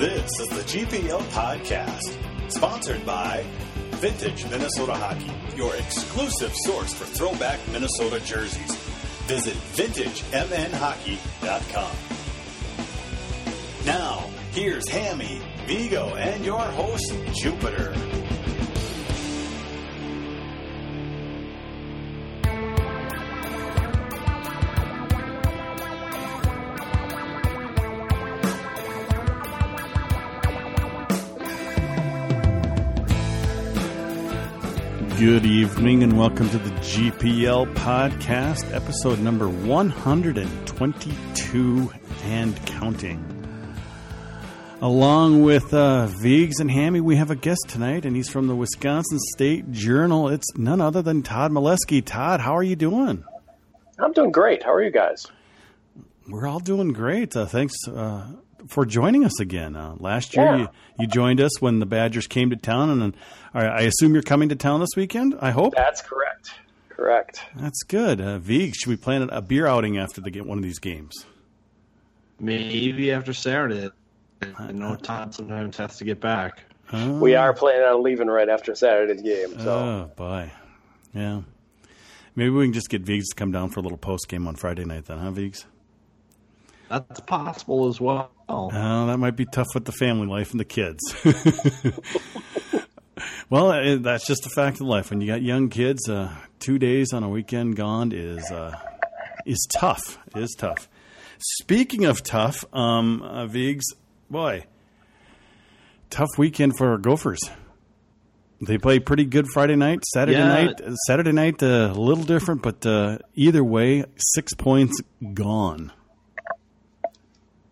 This is the GPL Podcast, sponsored by Vintage Minnesota Hockey, your exclusive source for throwback Minnesota jerseys. Visit VintageMNHockey.com. Now, here's Hammy, Vigo, and your host, Jupiter. Good evening and welcome to the GPL podcast, episode number 122 and counting. Along with uh, Vigs and Hammy, we have a guest tonight, and he's from the Wisconsin State Journal. It's none other than Todd Milewski. Todd, how are you doing? I'm doing great. How are you guys? We're all doing great. Uh, thanks uh, for joining us again. Uh, last year, Yeah. you, you joined us when the Badgers came to town, and then I I assume you're coming to town this weekend. I hope. That's correct. Correct. That's good. Uh, Vig, should we plan a beer outing after the, one of these games? Maybe after Saturday. I know Todd sometimes has to get back. Oh, We are planning on leaving right after Saturday's game. So Oh, boy. Yeah. Maybe we can just get Vigs to come down for a little post game on Friday night then, huh, Vigs? That's possible as well. Oh, that might be tough with the family life and the kids. well, uh, that's just a fact of life. When you got young kids, uh, two days on a weekend gone is uh, is tough. It is tough. Speaking of tough, um, uh, Vigs, boy, tough weekend for our Gophers. They played pretty good Friday night. Saturday Yeah. night, Saturday night, uh, a little different, but uh, either way, six points gone.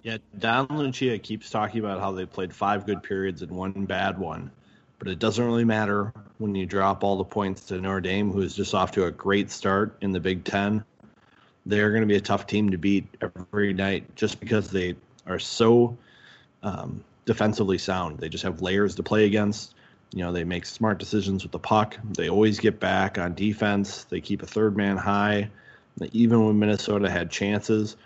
Yeah, Don Lucia keeps talking about how they played five good periods and one bad one. But it doesn't really matter when you drop all the points to Notre Dame, who is just off to a great start in the Big Ten. They're going to be a tough team to beat every night just because they are so um, defensively sound. They just have layers to play against. You know, they make smart decisions with the puck. They always get back on defense. They keep a third man high. Even when Minnesota had chances,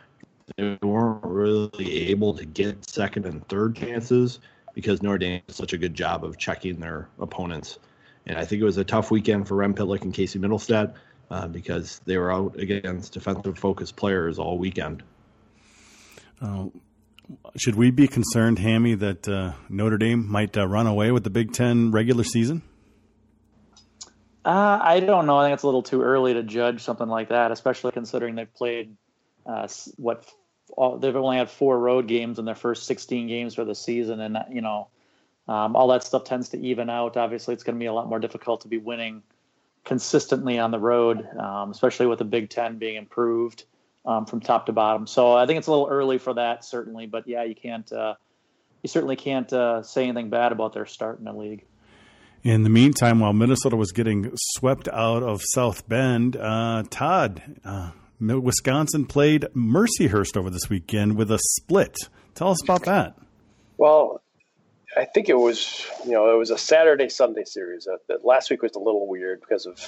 they weren't really able to get second and third chances because Notre Dame did such a good job of checking their opponents. And I think it was a tough weekend for Rem Pitlick and Casey Mittelstadt uh, because they were out against defensive focused players all weekend. Should we be concerned, Hammy, that uh, Notre Dame might uh, run away with the Big Ten regular season? Uh, I don't know. I think it's a little too early to judge something like that, especially considering they've played uh, what all, they've only had four road games in their first 16 games for the season, and you know um, all that stuff tends to even out. Obviously, it's going to be a lot more difficult to be winning consistently on the road, um, especially with the Big Ten being improved um, from top to bottom. So I think it's a little early for that, certainly. But yeah, you can't. Uh, you certainly can't uh, say anything bad about their start in the league. In the meantime, while Minnesota was getting swept out of South Bend, uh, Todd, uh, Wisconsin played Mercyhurst over this weekend with a split. Tell us about that. well, I think it was you know it was a Saturday Sunday series. Uh, that last week was a little weird because of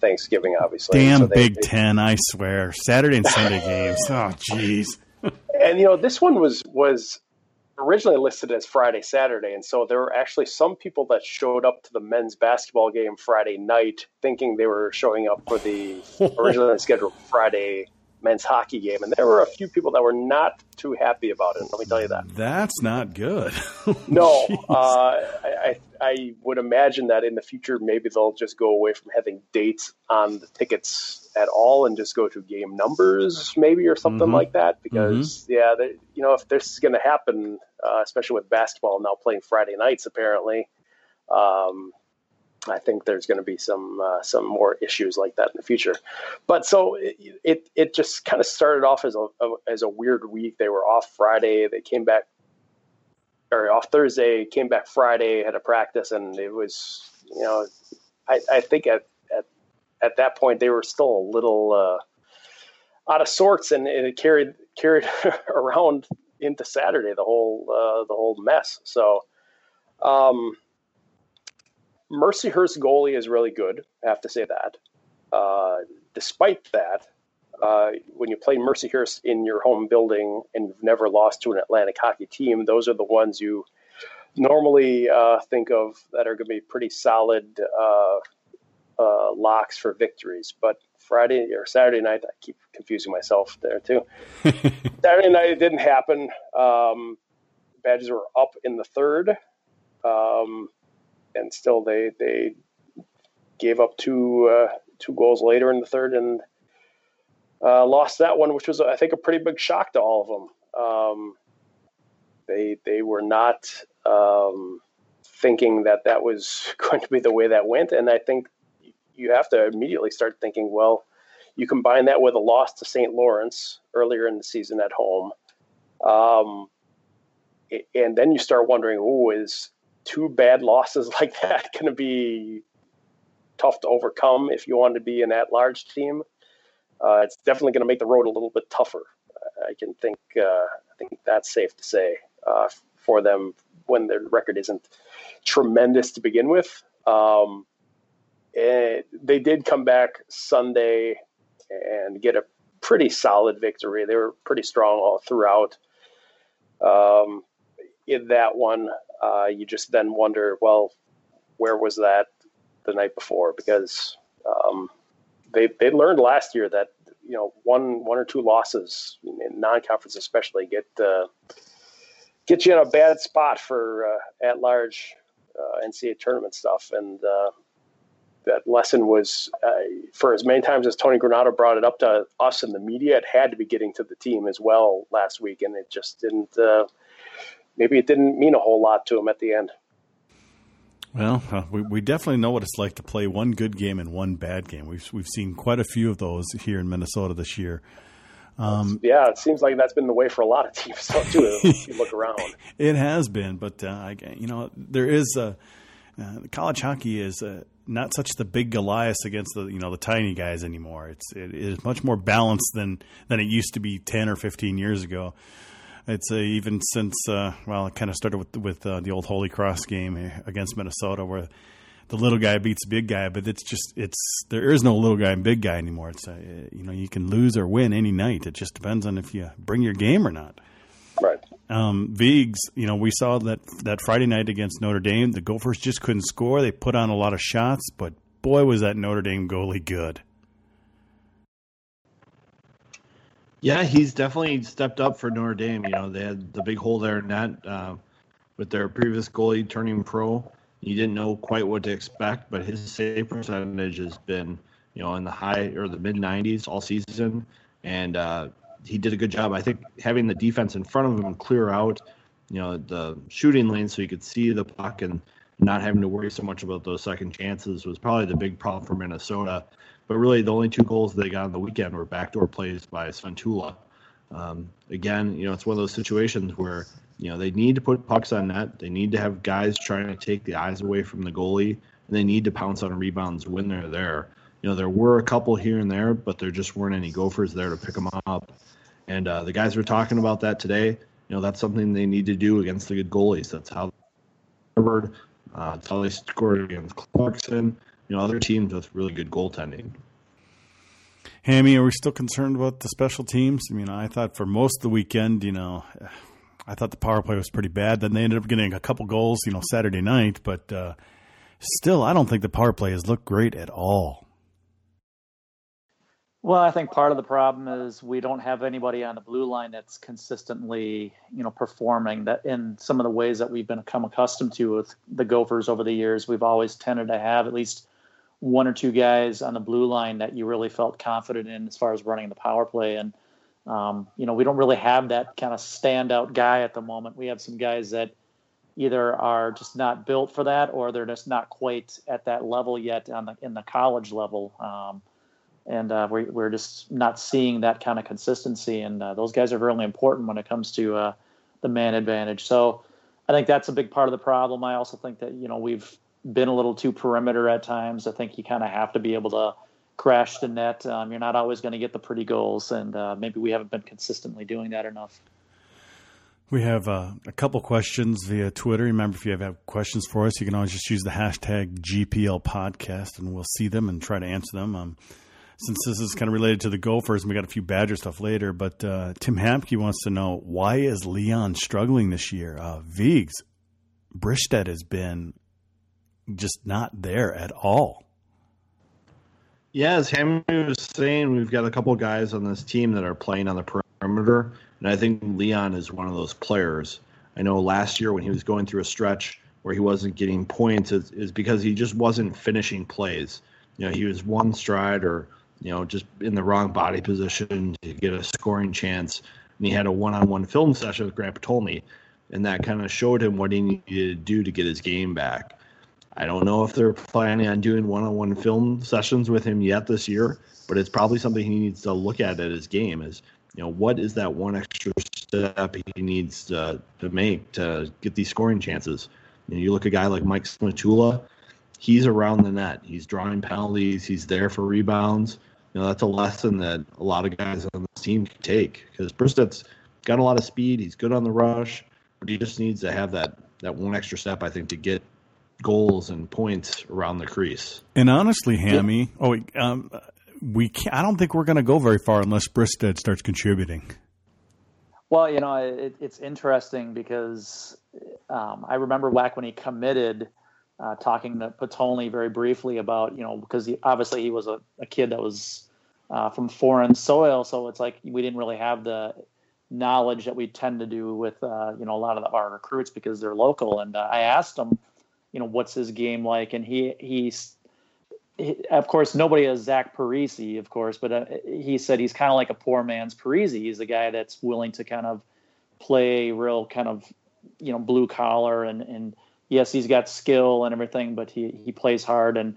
Thanksgiving, obviously. Damn So they- Big they- Ten, I swear. Saturday and Sunday games. Oh, jeez. and you know this one was was originally listed as Friday Saturday, and so there were actually some people that showed up to the men's basketball game Friday night, thinking they were showing up for the originally scheduled Friday men's hockey game, and there were a few people that were not too happy about it. Let me tell you that. That's not good. No, uh, I, I I would imagine that in the future maybe they'll just go away from having dates on the tickets at all and just go to game numbers maybe or something Mhm. like that because yeah, they, you know if this is going to happen, uh, especially with basketball now playing Friday nights apparently. Um, I think there's going to be some uh, some more issues like that in the future. But so it it, it just kind of started off as a, a as a weird week. They were off Friday. They came back or off Thursday, came back Friday, had a practice, and it was you know I, I think at, at at that point they were still a little uh, out of sorts, and, it carried carried around into Saturday the whole uh, the whole mess. So. Um, Mercyhurst goalie is really good. I have to say that. Uh, despite that, uh, when you play Mercyhurst in your home building and you've never lost to an Atlantic hockey team, those are the ones you normally uh, think of that are going to be pretty solid uh, locks for victories. But Friday or Saturday night, I keep confusing myself there too. Saturday night it didn't happen. Um, Badgers were up in the third, um, and still they they gave up two uh, two goals later in the third and uh, lost that one, which was I think a pretty big shock to all of them. Um, they they were not um, thinking that that was going to be the way that went, and I think you have to immediately start thinking, well, you combine that with a loss to St. Lawrence earlier in the season at home, um, and then you start wondering, oh, is two bad losses like that going to be tough to overcome if you want to be an at-large team? Uh, it's definitely going to make the road a little bit tougher. I can think uh, I think that's safe to say uh, for them when their record isn't tremendous to begin with. Um, they did come back Sunday and get a pretty solid victory. They were pretty strong all throughout. Um, in that one, uh, you just then wonder, well, where was that the night before? Because um, they they learned last year that you know one one or two losses in non-conference especially get uh, get you in a bad spot for uh, at large uh, NCAA tournament stuff, and uh, that lesson was uh, for as many times as Tony Granato brought it up to us in the media, it had to be getting to the team as well last week, and it just didn't. Uh, maybe it didn't mean a whole lot to him at the end. Well, uh, we, we definitely know what it's like to play one good game and one bad game. We've we've seen quite a few of those here in Minnesota this year. Um, yeah, it seems like that's been the way for a lot of teams too. if you look around, it has been, but uh, you know there is a uh, college hockey is uh, not such the big Goliath against the you know the tiny guys anymore. It's it is much more balanced than than it used to be ten or fifteen years ago. It's uh, even since uh, well, it kind of started with with uh, the old Holy Cross game against Minnesota, where the little guy beats the big guy, but it's just it's there is no little guy and big guy anymore. It's uh, you know you can lose or win any night. It just depends on if you bring your game or not. Right. Um, Vigs, you know, we saw that that Friday night against Notre Dame, the Gophers just couldn't score. They put on a lot of shots, but boy, was that Notre Dame goalie good. Yeah, he's definitely stepped up for Notre Dame. You know, they had the big hole there in net uh, with their previous goalie turning pro you didn't know quite what to expect, but his save percentage has been, you know, in the high or the mid 90s all season, and uh, he did a good job. I think having the defense in front of him clear out, you know, the shooting lane so you could see the puck and not having to worry so much about those second chances was probably the big problem for Minnesota. But really, the only two goals they got on the weekend were backdoor plays by Szmatula. Um, again, you know, it's one of those situations where you know, they need to put pucks on net. They need to have guys trying to take the eyes away from the goalie, and they need to pounce on rebounds when they're there. You know, there were a couple here and there, but there just weren't any Gophers there to pick them up. And uh, the guys were talking about that today. You know, that's something they need to do against the good goalies. That's how they uh, that's how they scored against Clarkson. You know, other teams with really good goaltending. Hammy, are we still concerned about the special teams? I mean, I thought for most of the weekend, you know, I thought the power play was pretty bad. Then they ended up getting a couple goals, you know, Saturday night. But uh, still, I don't think the power play has looked great at all. Well, I think part of the problem is we don't have anybody on the blue line that's consistently, you know, performing that in some of the ways that we've become accustomed to with the Gophers over the years. We've always tended to have at least one or two guys on the blue line that you really felt confident in as far as running the power play. And um, you know, we don't really have that kind of standout guy at the moment. We have some guys that either are just not built for that or they're just not quite at that level yet on the in the college level. Um, and uh, we're, we're just not seeing that kind of consistency. And uh, those guys are really important when it comes to uh, the man advantage. So I think that's a big part of the problem. I also think that you know we've been a little too perimeter at times. I think you kind of have to be able to crash the net. Um, you're not always going to get the pretty goals, and uh, maybe we haven't been consistently doing that enough. We have uh, a couple questions via Twitter. Remember, if you have questions for us, you can always just use the hashtag GPL podcast, and we'll see them and try to answer them. Um, since this is kind of related to the Gophers, and we got a few Badger stuff later, but uh, Tim Hampke wants to know why is Leon struggling this year? Uh, Vigs, Bristedt has been just not there at all. Yeah, as Hammy was saying, we've got a couple guys on this team that are playing on the perimeter, and I think Leon is one of those players. I know last year when he was going through a stretch where he wasn't getting points is because he just wasn't finishing plays. You know, he was one stride or you know just in the wrong body position to get a scoring chance, and he had a one-on-one film session with Grant Potulny, and that kind of showed him what he needed to do to get his game back. I don't know if they're planning on doing one-on-one film sessions with him yet this year, but it's probably something he needs to look at at his game. Is you know what is that one extra step he needs to, to make to get these scoring chances? You, know, you look at a guy like Mike Szmatula, he's around the net, he's drawing penalties, he's there for rebounds. You know that's a lesson that a lot of guys on this team can take because Bristedt's got a lot of speed, he's good on the rush, but he just needs to have that that one extra step, I think, to get goals and points around the crease. And honestly, Hammy, oh, um, we can't, I don't think we're going to go very far unless Bristedt starts contributing. Well, you know, it, it's interesting because um, I remember back when he committed, uh, talking to Potulny very briefly about, you know, because he, obviously he was a, a kid that was uh, from foreign soil, so it's like we didn't really have the knowledge that we tend to do with, uh, you know, a lot of the, our recruits because they're local. And uh, I asked him, you know, what's his game like, and he he's of course, nobody is Zach Parise, of course, but uh, he said he's kind of like a poor man's Parise. He's a guy that's willing to kind of play real kind of, you know, blue collar and, and yes, he's got skill and everything, but he, he plays hard. And,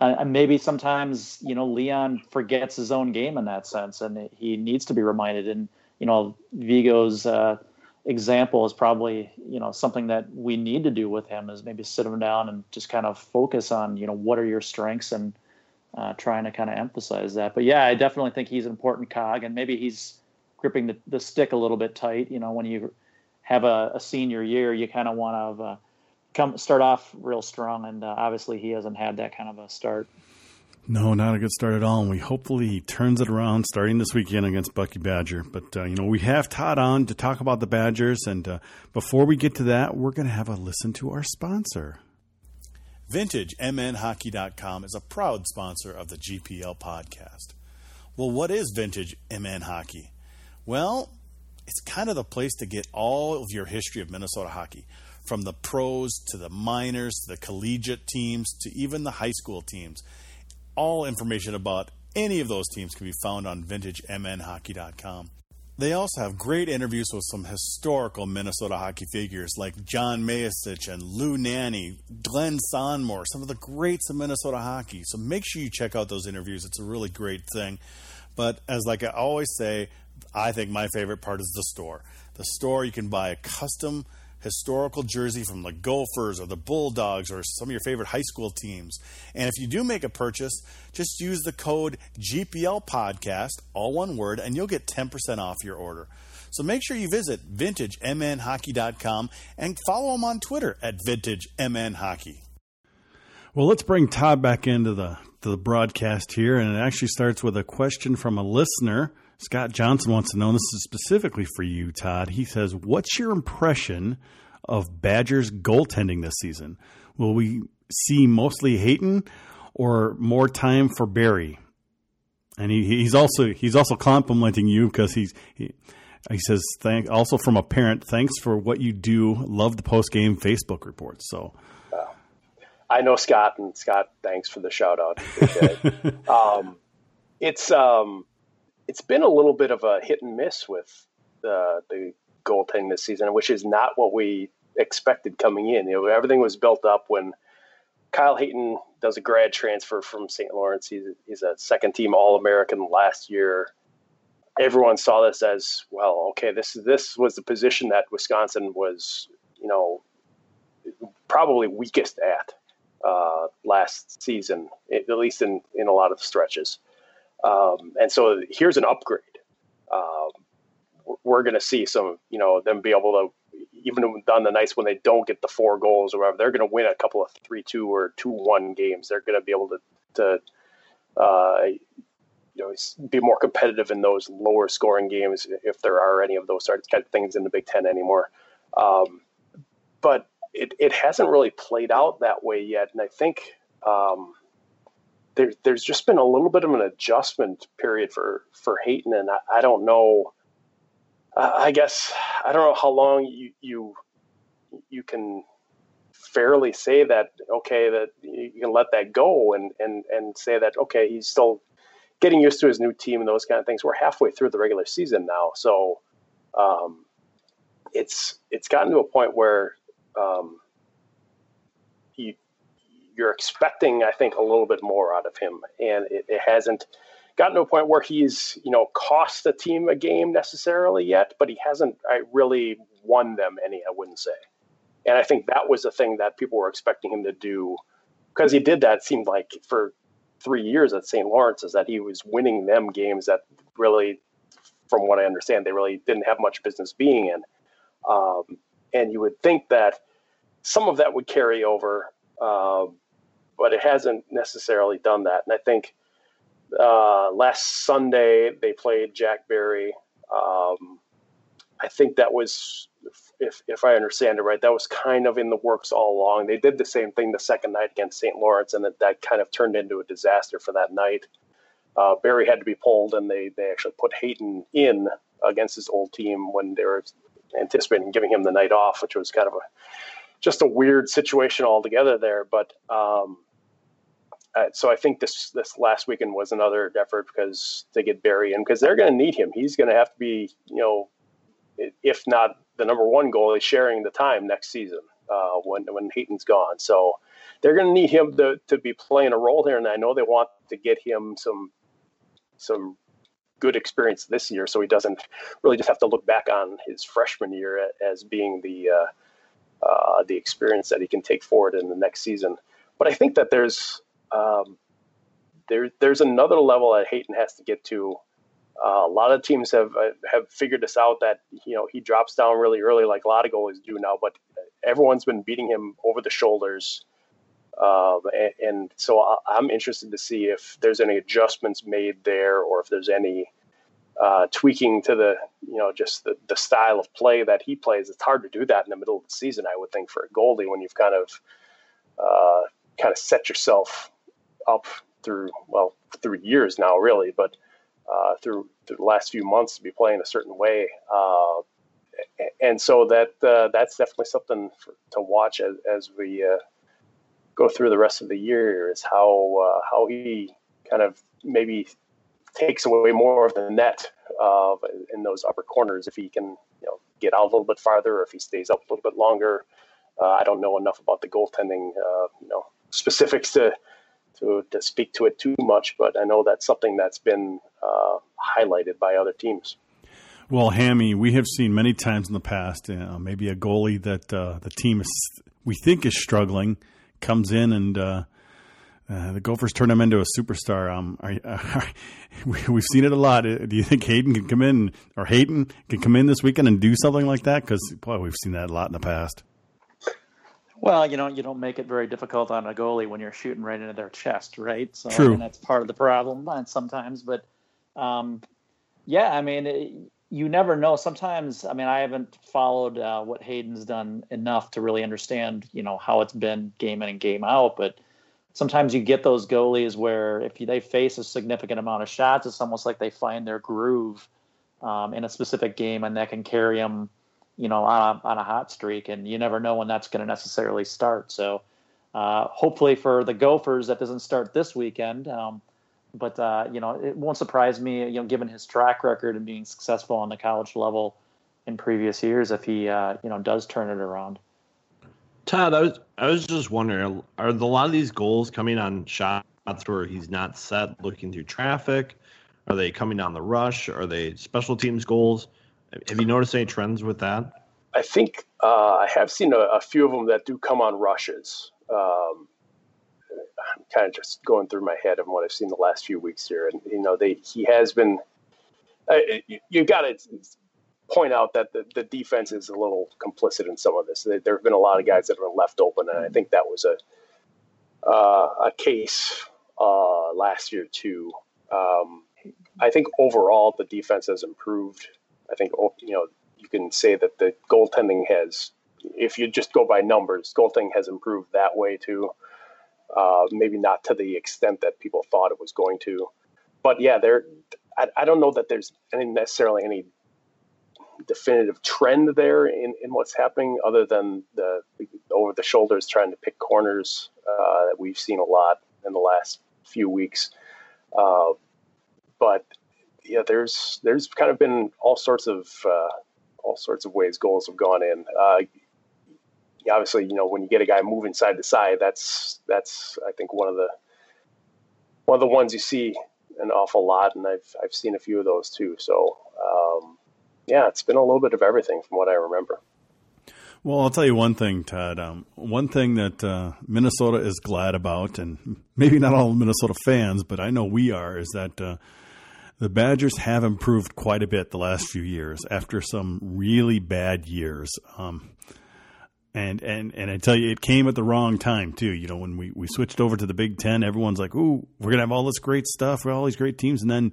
uh, and maybe sometimes, you know, Leon forgets his own game in that sense and he needs to be reminded. And, you know, Vigo's, uh, example is probably you know something that we need to do with him is maybe sit him down and just kind of focus on you know what are your strengths and uh, trying to kind of emphasize that. But yeah, I definitely think he's an important cog, and maybe he's gripping the, the stick a little bit tight. You know, when you have a, a senior year, you kind of want to uh, come start off real strong, and uh, obviously he hasn't had that kind of a start. No, not a good start at all. And we hopefully he turns it around starting this weekend against Bucky Badger. But, uh, you know, we have Todd on to talk about the Badgers. And uh, before we get to that, we're going to have a listen to our sponsor. VintageMNHockey.com is a proud sponsor of the GPL podcast. Well, what is Vintage MN Hockey? Well, it's kind of the place to get all of your history of Minnesota hockey, from the pros to the minors to the collegiate teams to even the high school teams all information about any of those teams can be found on vintagemnhockey.com. They also have great interviews with some historical Minnesota hockey figures like John Mayasich and Lou Nanne, Glenn Sonmor, some of the greats of Minnesota hockey. So make sure you check out those interviews. It's a really great thing. But as like I always say, I think my favorite part is the store. The store you can buy a custom historical jersey from the Gophers or the Bulldogs or some of your favorite high school teams. And if you do make a purchase, just use the code GPL podcast, all one word, and you'll get 10% off your order. So make sure you visit vintagemnhockey.com and follow them on Twitter at vintagemnhockey. Well, let's bring Todd back into the, the broadcast here, and it actually starts with a question from a listener. Scott Johnson wants to know, and this is specifically for you, Todd. He says, What's your impression of Badgers goaltending this season? Will we see mostly Hayton or more time for Berry? And he, he's also he's also complimenting you because he's he, he says thank also from a parent thanks for what you do love the post game Facebook reports so uh, I know Scott and Scott thanks for the shout out um, it's um, it's been a little bit of a hit and miss with uh, the goaltending this season, which is not what we expected coming in. You know, everything was built up when Kyle Hayton does a grad transfer from St. Lawrence. He's, he's a second team All American last year. Everyone saw this as well. Okay, this this was the position that Wisconsin was, you know, probably weakest at uh, last season, at least in in a lot of stretches. Um, and so here's an upgrade. Um, we're going to see some, you know, them be able to, even on the nights when they don't get the four goals or whatever, they're going to win a couple of three-two or two-one games. They're going to be able to, to uh, you know, be more competitive in those lower scoring games if there are any of those sorts of things in the Big Ten anymore. Um, but it, it hasn't really played out that way yet. And I think um, there, there's just been a little bit of an adjustment period for, for Hayton. And I, I don't know, uh, I guess, I don't know how long you, you, you can fairly say that, okay, that you can let that go and, and, and say that, okay, he's still getting used to his new team and those kind of things. We're halfway through the regular season now. So, um, it's, it's gotten to a point where um, you're expecting, I think, a little bit more out of him, and it, it, hasn't gotten to a point where he's, you know, cost the team a game necessarily yet, but he hasn't I really won them any. I wouldn't say, and I think that was the thing that people were expecting him to do because he did that. It seemed like for three years at St. Lawrence is that he was winning them games that really, from what I understand, they really didn't have much business being in. Um, and you would think that some of that would carry over, uh, but it hasn't necessarily done that. And I think uh, last Sunday they played Jack Berry. Um, I think that was, if if I understand it right, that was kind of in the works all along. They did the same thing the second night against St. Lawrence, and that, that kind of turned into a disaster for that night. Uh, Berry had to be pulled, and they they actually put Hayton in against his old team when they were anticipating giving him the night off, which was kind of a just a weird situation altogether there. But um, uh, so I think this this last weekend was another effort because they get Berry in because they're going to need him. He's going to have to be you know, if not the number one goalie, sharing the time next season uh, when when Hayton's gone. So they're going to need him to to be playing a role here, and I know they want to get him some some good experience this year, so he doesn't really just have to look back on his freshman year as being the uh, uh, the experience that he can take forward in the next season. But I think that there's um, there there's another level that Hayton has to get to. Uh, a lot of teams have uh, have figured this out that you know he drops down really early, like a lot of goalies do now. But everyone's been beating him over the shoulders um, and, and, so I'm interested to see if there's any adjustments made there or if there's any uh, tweaking to the, you know, just the, the style of play that he plays. It's hard to do that in the middle of the season, I would think, for a goalie when you've kind of uh, kind of set yourself up through, well, through years now, really, but uh, through, through the last few months to be playing a certain way. Uh, and so that uh, that's definitely something for, to watch as, as we uh, go through the rest of the year is how uh, how he kind of maybe takes away more of the net uh, in those upper corners if he can you know get out a little bit farther or if he stays up a little bit longer. I don't know enough about the goaltending you know specifics to, to to speak to it too much, but I know that's something that's been uh, highlighted by other teams. Well, Hammy, we have seen many times in the past, uh, maybe a goalie that uh, the team is we think is struggling comes in and uh, uh, the Gophers turn him into a superstar. Um, are, are, we've seen it a lot. Do you think Hayton can come in, or Hayton can come in this weekend and do something like that? Because boy, we've seen that a lot in the past. Well, you know, you don't make it very difficult on a goalie when you're shooting right into their chest, right? So, True. And that's part of the problem sometimes. But um, yeah, I mean, it, you never know. Sometimes, I mean, I haven't followed uh, what Hayton's done enough to really understand, you know, how it's been game in and game out. But sometimes you get those goalies where if they face a significant amount of shots, it's almost like they find their groove um, in a specific game, and that can carry them, you know, on a, on a hot streak. And you never know when that's going to necessarily start. So uh, hopefully for the Gophers, that doesn't start this weekend. Um, but uh, you know, it won't surprise me, you know, given his track record and being successful on the college level in previous years, if he, uh, you know, does turn it around. Todd, I was I was just wondering, are the, a lot of these goals coming on shots where he's not set, looking through traffic? Are they coming on the rush? Are they special teams goals? Have you noticed any trends with that? I think uh, I have seen a, a, few of them that do come on rushes. Um, I'm kind of just going through my head of what I've seen the last few weeks here, and you know, they he has been. Uh, you, you got to point out that the, the defense is a little complicit in some of this. There have been a lot of guys that been left open, and I think that was a uh, a case uh, last year too. Um, I think overall the defense has improved. I think oh, you know you can say that the goaltending has if you just go by numbers, Goaltending has improved that way too. Uh, maybe not to the extent that people thought it was going to, but yeah, there. I, I don't know that there's any necessarily any definitive trend there in, in what's happening, other than the over the shoulders trying to pick corners uh, that we've seen a lot in the last few weeks. Uh, but yeah, there's there's kind of been all sorts of uh, all sorts of ways goals have gone in. Uh, obviously, you know when you get a guy moving side to side, that's that's I think one of the one of the ones you see an awful lot, and I've I've seen a few of those too. So um, yeah, it's been a little bit of everything from what I remember. Well, I'll tell you one thing, Todd. Um, one thing that uh, Minnesota is glad about, and maybe not all Minnesota fans, but I know we are, is that uh, the Badgers have improved quite a bit the last few years after some really bad years. Um, and and and I tell you, it came at the wrong time too. You know, when we, we switched over to the Big Ten, everyone's like, "Ooh, we're gonna have all this great stuff, all these great teams," and then,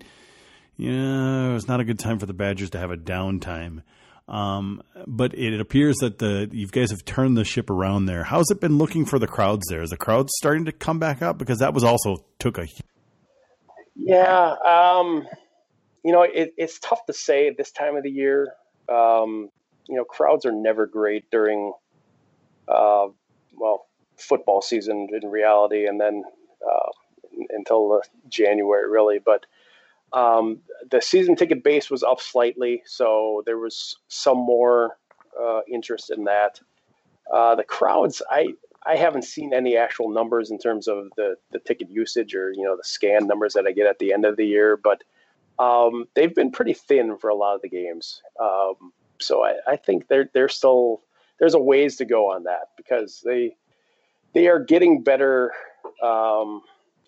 yeah, it's not a good time for the Badgers to have a downtime. Um, but it appears that the you guys have turned the ship around there. How's it been looking for the crowds there? Is the crowds starting to come back up? Because that was also took a. Yeah, um, you know it, it's tough to say at this time of the year. Um, you know, crowds are never great during, uh, well, football season in reality, and then uh, until January really. But um, the season ticket base was up slightly, so there was some more uh, interest in that. Uh, the crowds, I I haven't seen any actual numbers in terms of the the ticket usage or you know the scan numbers that I get at the end of the year, but um, they've been pretty thin for a lot of the games. Um, so I, I think they're they're still there's a ways to go on that because they they are getting better. Um,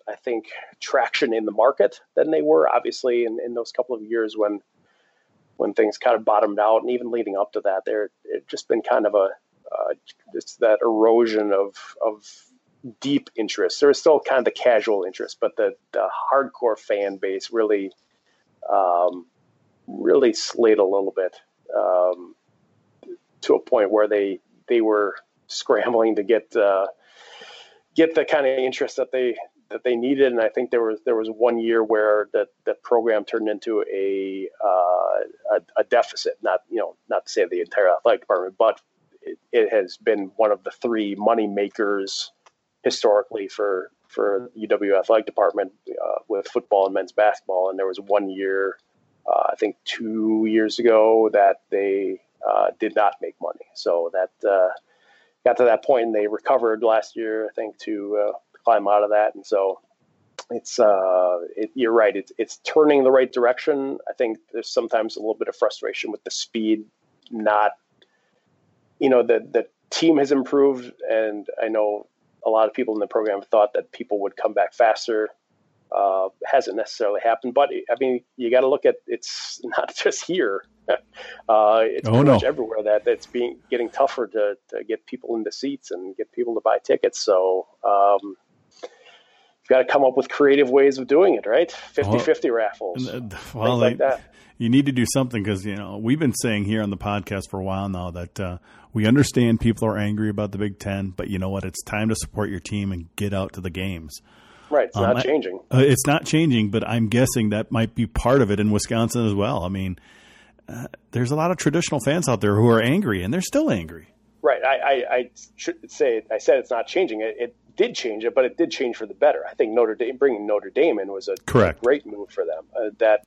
I think, traction in the market than they were, obviously, in, in those couple of years when when things kind of bottomed out, and even leading up to that, there it just been kind of a uh, it's that erosion of of deep interest. There is still kind of the casual interest, but the the hardcore fan base really um, really slid a little bit um, to a point where they they were scrambling to get uh, get the kind of interest that they that they needed, and I think there was there was one year where that the program turned into a, uh, a, a deficit. Not you know not to say the entire athletic department, but it, it has been one of the three money makers historically for for UW athletic department uh, with football and men's basketball. And there was one year, uh, I think two years ago, that they uh, did not make money. So that uh, got to that point, and they recovered last year, I think, to uh, climb out of that. And so it's uh, it, you're right. It's it's turning the right direction. I think there's sometimes a little bit of frustration with the speed. Not, you know, the the team has improved, and I know a lot of people in the program thought that people would come back faster. Uh, hasn't necessarily happened, but I mean, you got to look at it's not just here. uh, it's oh, pretty no. much everywhere that it's being getting tougher to, to get people into seats and get people to buy tickets. So um, you've got to come up with creative ways of doing it, right? 50 50 raffles. Uh, well, like that. You need to do something because, you know, we've been saying here on the podcast for a while now that uh, we understand people are angry about the Big Ten, but you know what? It's time to support your team and get out to the games. Right. It's um, not changing. I, uh, it's not changing, but I'm guessing that might be part of it in Wisconsin as well. I mean, uh, there's a lot of traditional fans out there who are angry, and they're still angry. Right. I, I, I should say I said it's not changing. It, it did change it, but it did change for the better. I think Notre Dame bringing Notre Dame in was a, Correct. A great move for them. Uh, that,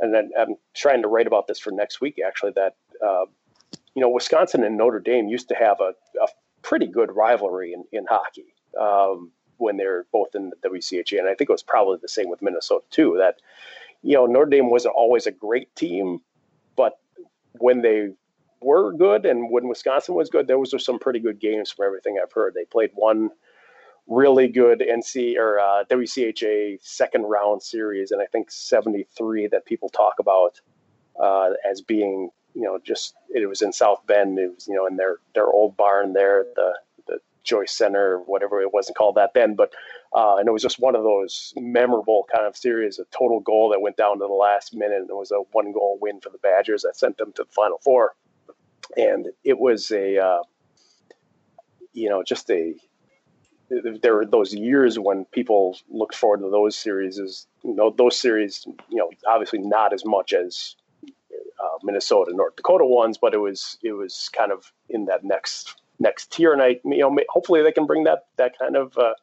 and then I'm trying to write about this for next week. Actually, that uh, you know Wisconsin and Notre Dame used to have a, a pretty good rivalry in, in hockey um, when they're both in the WCHA, and I think it was probably the same with Minnesota too. That you know Notre Dame wasn't always a great team, but when they were good and when Wisconsin was good, those were some pretty good games from everything I've heard. They played one really good NC or uh, WCHA second round series, and I think 73 that people talk about uh, as being, you know, just it was in South Bend. It was, you know, in their their old barn there, the the Joyce Center, whatever it wasn't called that then, but uh, and it was just one of those memorable kind of series, a total goal that went down to the last minute, and it was a one goal win for the Badgers that sent them to the Final Four, and it was a uh, you know, just a there were those years when people looked forward to those series is you know those series you know obviously not as much as uh, Minnesota North Dakota ones but it was it was kind of in that next next tier and I you know hopefully they can bring that that kind of uh,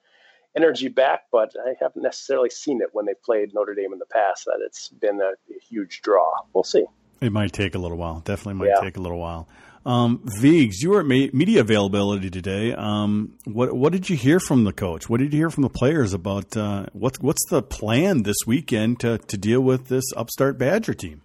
energy back but I haven't necessarily seen it when they played Notre Dame in the past that it's been a, a huge draw we'll see it might take a little while definitely might yeah. take a little while um, Vigs, you were at media availability today. Um, what what did you hear from the coach? What did you hear from the players about uh, what's what's the plan this weekend to to deal with this upstart Badger team?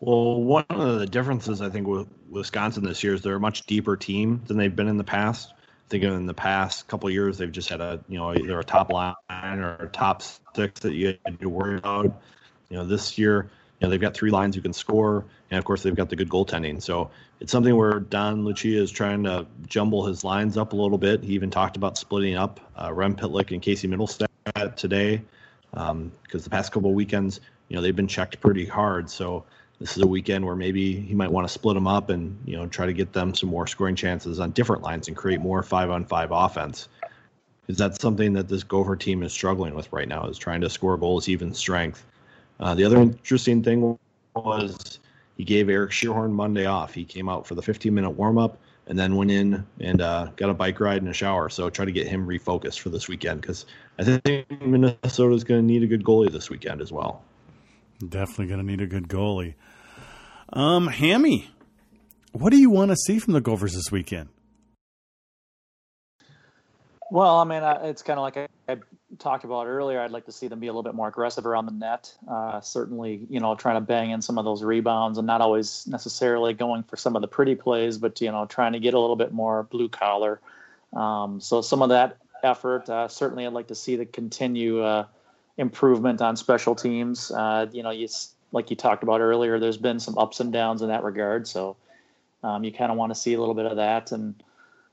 Well, one of the differences I think with Wisconsin this year is they're a much deeper team than they've been in the past. I think in the past couple years they've just had a you know either a top line or a top six that you had to worry about. You know, this year you know they've got three lines who can score, and of course they've got the good goaltending. So it's something where Don Lucia is trying to jumble his lines up a little bit. He even talked about splitting up uh, Rem Pitlick and Casey Mittelstadt today, because um, the past couple of weekends, you know, they've been checked pretty hard. So this is a weekend where maybe he might want to split them up and you know try to get them some more scoring chances on different lines and create more five on five offense. Is that something that this Gopher team is struggling with right now is trying to score goals even strength. Uh, the other interesting thing was he gave Eric Schierhorn Monday off. He came out for the 15 minute warm up and then went in and uh, got a bike ride and a shower. So try to get him refocused for this weekend because I think Minnesota is going to need a good goalie this weekend as well. Definitely going to need a good goalie. Um, Hammy, what do you want to see from the Gophers this weekend? Well, I mean, it's kind of like I, talked about earlier. I'd like to see them be a little bit more aggressive around the net. Uh, certainly, you know, trying to bang in some of those rebounds and not always necessarily going for some of the pretty plays, but you know, trying to get a little bit more blue collar. Um, so some of that effort. Uh, certainly, I'd like to see the continue uh, improvement on special teams. Uh, you know, you like you talked about earlier. There's been some ups and downs in that regard. So um, you kind of want to see a little bit of that and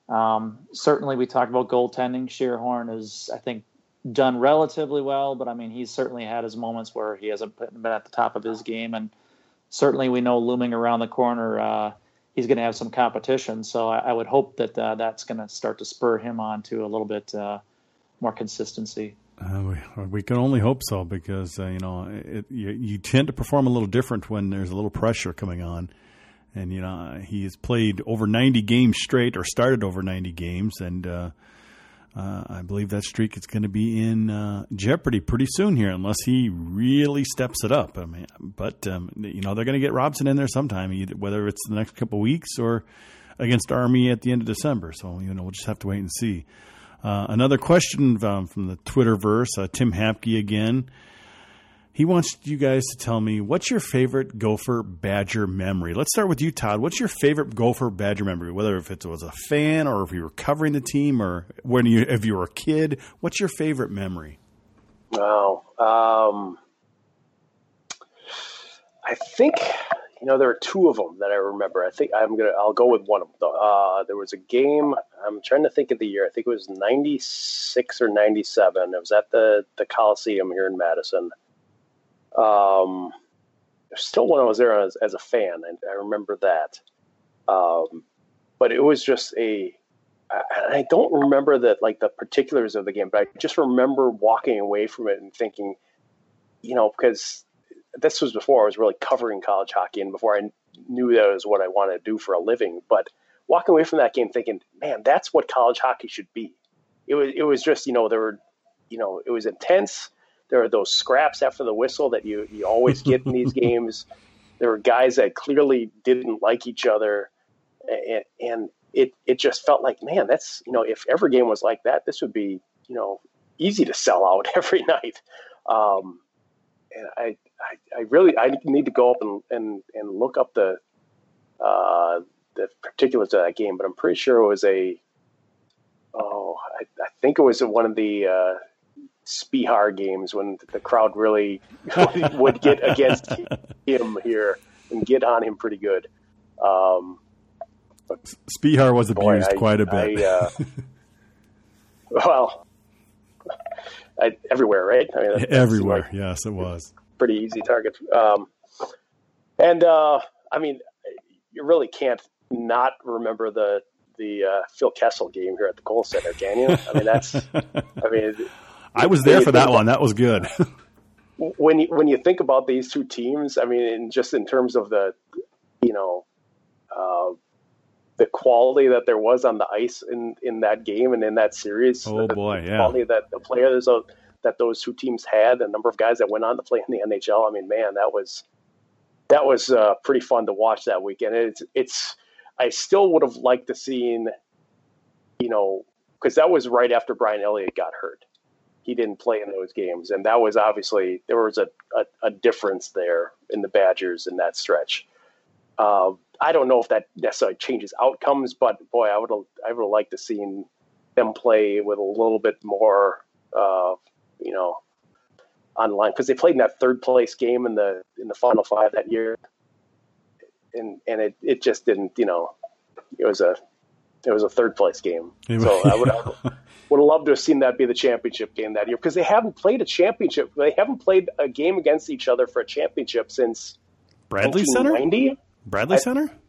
um, certainly, we talked about goaltending. Schierhorn is, I think, done relatively well, but I mean, he's certainly had his moments where he hasn't been at the top of his game, and certainly we know looming around the corner, uh, he's going to have some competition. So I, I would hope that uh, that's going to start to spur him on to a little bit uh, more consistency. Uh, we, we, can only hope so because uh, you know it, you, you, tend to perform a little different when there's a little pressure coming on and you know he has played over 90 games straight or started over 90 games and uh, uh, I believe that streak is going to be in uh, jeopardy pretty soon here unless he really steps it up. I mean, but um, you know they're going to get Robson in there sometime, either, whether it's the next couple weeks or against Army at the end of December. So you know we'll just have to wait and see. Uh, another question um, from the Twitterverse, uh, Tim Hapke again. He wants you guys to tell me what's your favorite Gopher Badger memory. Let's start with you, Todd. What's your favorite Gopher Badger memory? Whether if it was a fan or if you were covering the team or when you if you were a kid, what's your favorite memory? Wow, um, I think you know there are two of them that I remember. I think I'm gonna I'll go with one of them. Uh, there was a game. I'm trying to think of the year. I think it was '96 or '97. It was at the the Coliseum here in Madison um, still when I was there as, as a fan, and I remember that. Um, but it was just a. I, don't remember that like the particulars of the game, but I just remember walking away from it and thinking, you know, because this was before I was really covering college hockey and before I knew that was what I wanted to do for a living. But walking away from that game thinking, man, that's what college hockey should be. It was it was just you know there were you know it was intense there are those scraps after the whistle that you, you always get in these games. There were guys that clearly didn't like each other. And, and it, it just felt like, man, that's, you know, if every game was like that, this would be, you know, easy to sell out every night. Um, and I, I, I, really, I need to go up and, and, and look up the, uh, the particulars of that game, but I'm pretty sure it was a, oh, I, I think it was one of the, uh, Spihar games when the crowd really would get against him here and get on him pretty good. Um, Spihar was abused boy, I, quite a bit. I, uh, well, I, everywhere, right? I mean, everywhere. Like yes, it was pretty easy target. Um, and uh, I mean, you really can't not remember the the uh, Phil Kessel game here at the Kohl Center, can you? I mean, that's. I mean, I was there for that one. That was good. when you when you think about these two teams, I mean, in, just in terms of the, you know, uh, the quality that there was on the ice in in that game and in that series. Oh the, boy, the yeah. Quality that the players of, that those two teams had, the number of guys that went on to play in the NHL. I mean, man, that was that was uh, pretty fun to watch that weekend. It's it's I still would have liked to seen, you know, because that was right after Brian Elliott got hurt. He didn't play in those games, and that was obviously there was a, a, a difference there in the Badgers in that stretch. Uh, I don't know if that necessarily changes outcomes, but boy, I would have I would liked to seen them play with a little bit more, uh, you know, online because they played in that third place game in the in the final five that year, and and it, it just didn't, you know, it was a it was a third place game. So I would have, would have loved to have seen that be the championship game that year because they haven't played a championship. They haven't played a game against each other for a championship since Bradley Center. 1990. Bradley Center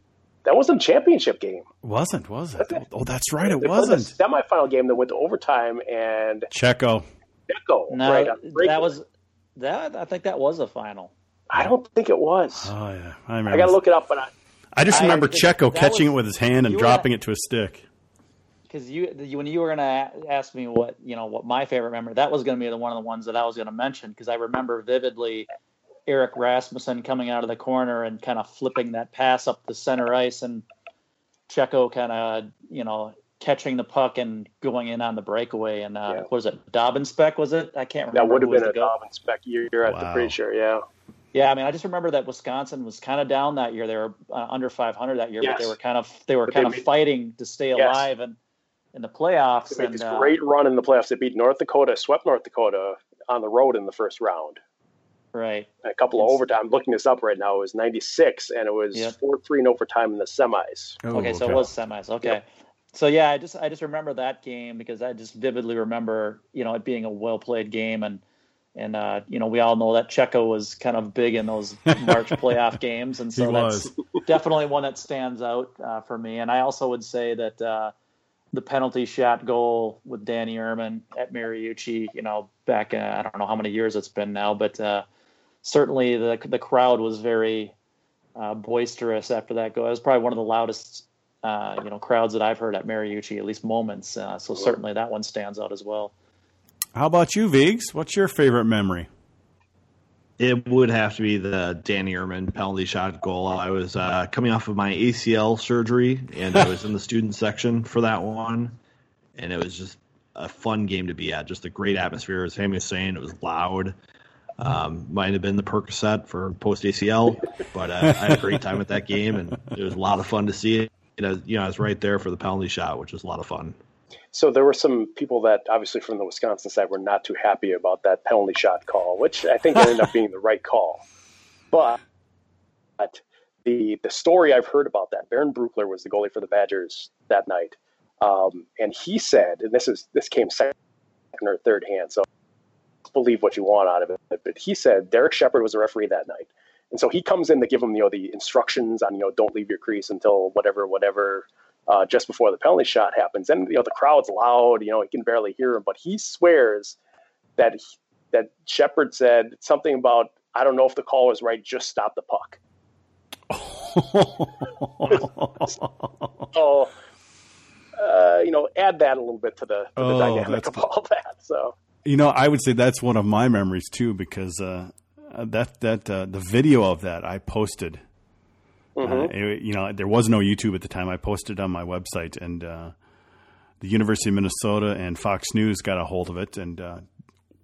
That wasn't a championship game. wasn't was it? Oh, that's right. It It was a wasn't. semifinal game that went to overtime and Checo. Checo. No, right, on break. that was that. I think that was a final. I don't think it was. Oh yeah, I remember. I got to look it up, but I, I just remember that Checo was- catching it with his hand and you were dropping at- it to his stick. because you, you when you were gonna ask me what you know what my favorite memory that was gonna be the one of the ones that I was gonna mention because I remember vividly Erik Rasmussen coming out of the corner and kind of flipping that pass up the center ice and Checo kind of you know catching the puck and going in on the breakaway and uh, Yeah. what was it Dobbinspec was it I can't remember. that would have been a the go- Dobbin spec year. I'm Wow. pretty sure. Yeah. yeah, I mean, I just remember that Wisconsin was kind of down that year. They were uh, under 500 that year, but they were kind of they were But kind they of made- fighting to stay Yes. alive and in the playoffs. They made and this uh, great run in the playoffs. They beat North Dakota, swept North Dakota on the road in the first round. Right, A couple of overtime. I'm looking this up right now. It was 96, and it was Yep. 4 3 in overtime in the semis. Oh, okay, so it was semis. Okay, so yeah, I just I just remember that game because I just vividly remember you know it being a well played game and. And uh, you know, we all know that Checo was kind of big in those March playoff games, and so He that's definitely one that stands out uh, for me. And I also would say that uh, the penalty shot goal with Danny Irmen at Mariucci, you know, back uh, I don't know how many years it's been now, but uh, certainly the the crowd was very uh, boisterous after that goal. It was probably one of the loudest, uh, you know, crowds that I've heard at Mariucci, at least moments. Uh, so certainly that one stands out as well. How about you, Viggs? What's your favorite memory? It would have to be the Danny Irmen penalty shot goal. I was uh, coming off of my ACL surgery, and I was in the student section for that one, and it was just a fun game to be at. Just a great atmosphere, as Sammy was saying. It was loud. Um, might have been the Percocet for post ACL, but uh, I had a great time at that game, and it was a lot of fun to see it. You know, you know, I was right there for the penalty shot, which was a lot of fun. So there were some people that obviously from the Wisconsin side were not too happy about that penalty shot call, which I think ended up being the right call. But but the the story I've heard about that, Bernd Bruckler was the goalie for the Badgers that night, um, and he said, and this is this came second or third hand, so believe what you want out of it. But he said Derek Shepard was the referee that night, and so he comes in to give him you know the instructions on you know don't leave your crease until whatever whatever uh, just before the penalty shot happens. And you know the crowd's loud, you know he can barely hear him, but he swears that he, that Shepard said something about I don't know if the call was right, just stop the puck. So uh, you know add that a little bit to the, to the Oh, dynamic of all that. So You know, I would say that's one of my memories too, because uh, that that uh, the video of that I posted. Uh, it- you know, there was no YouTube at the time. I posted on my website, and uh, the University of Minnesota and Fox News got a hold of it, and uh,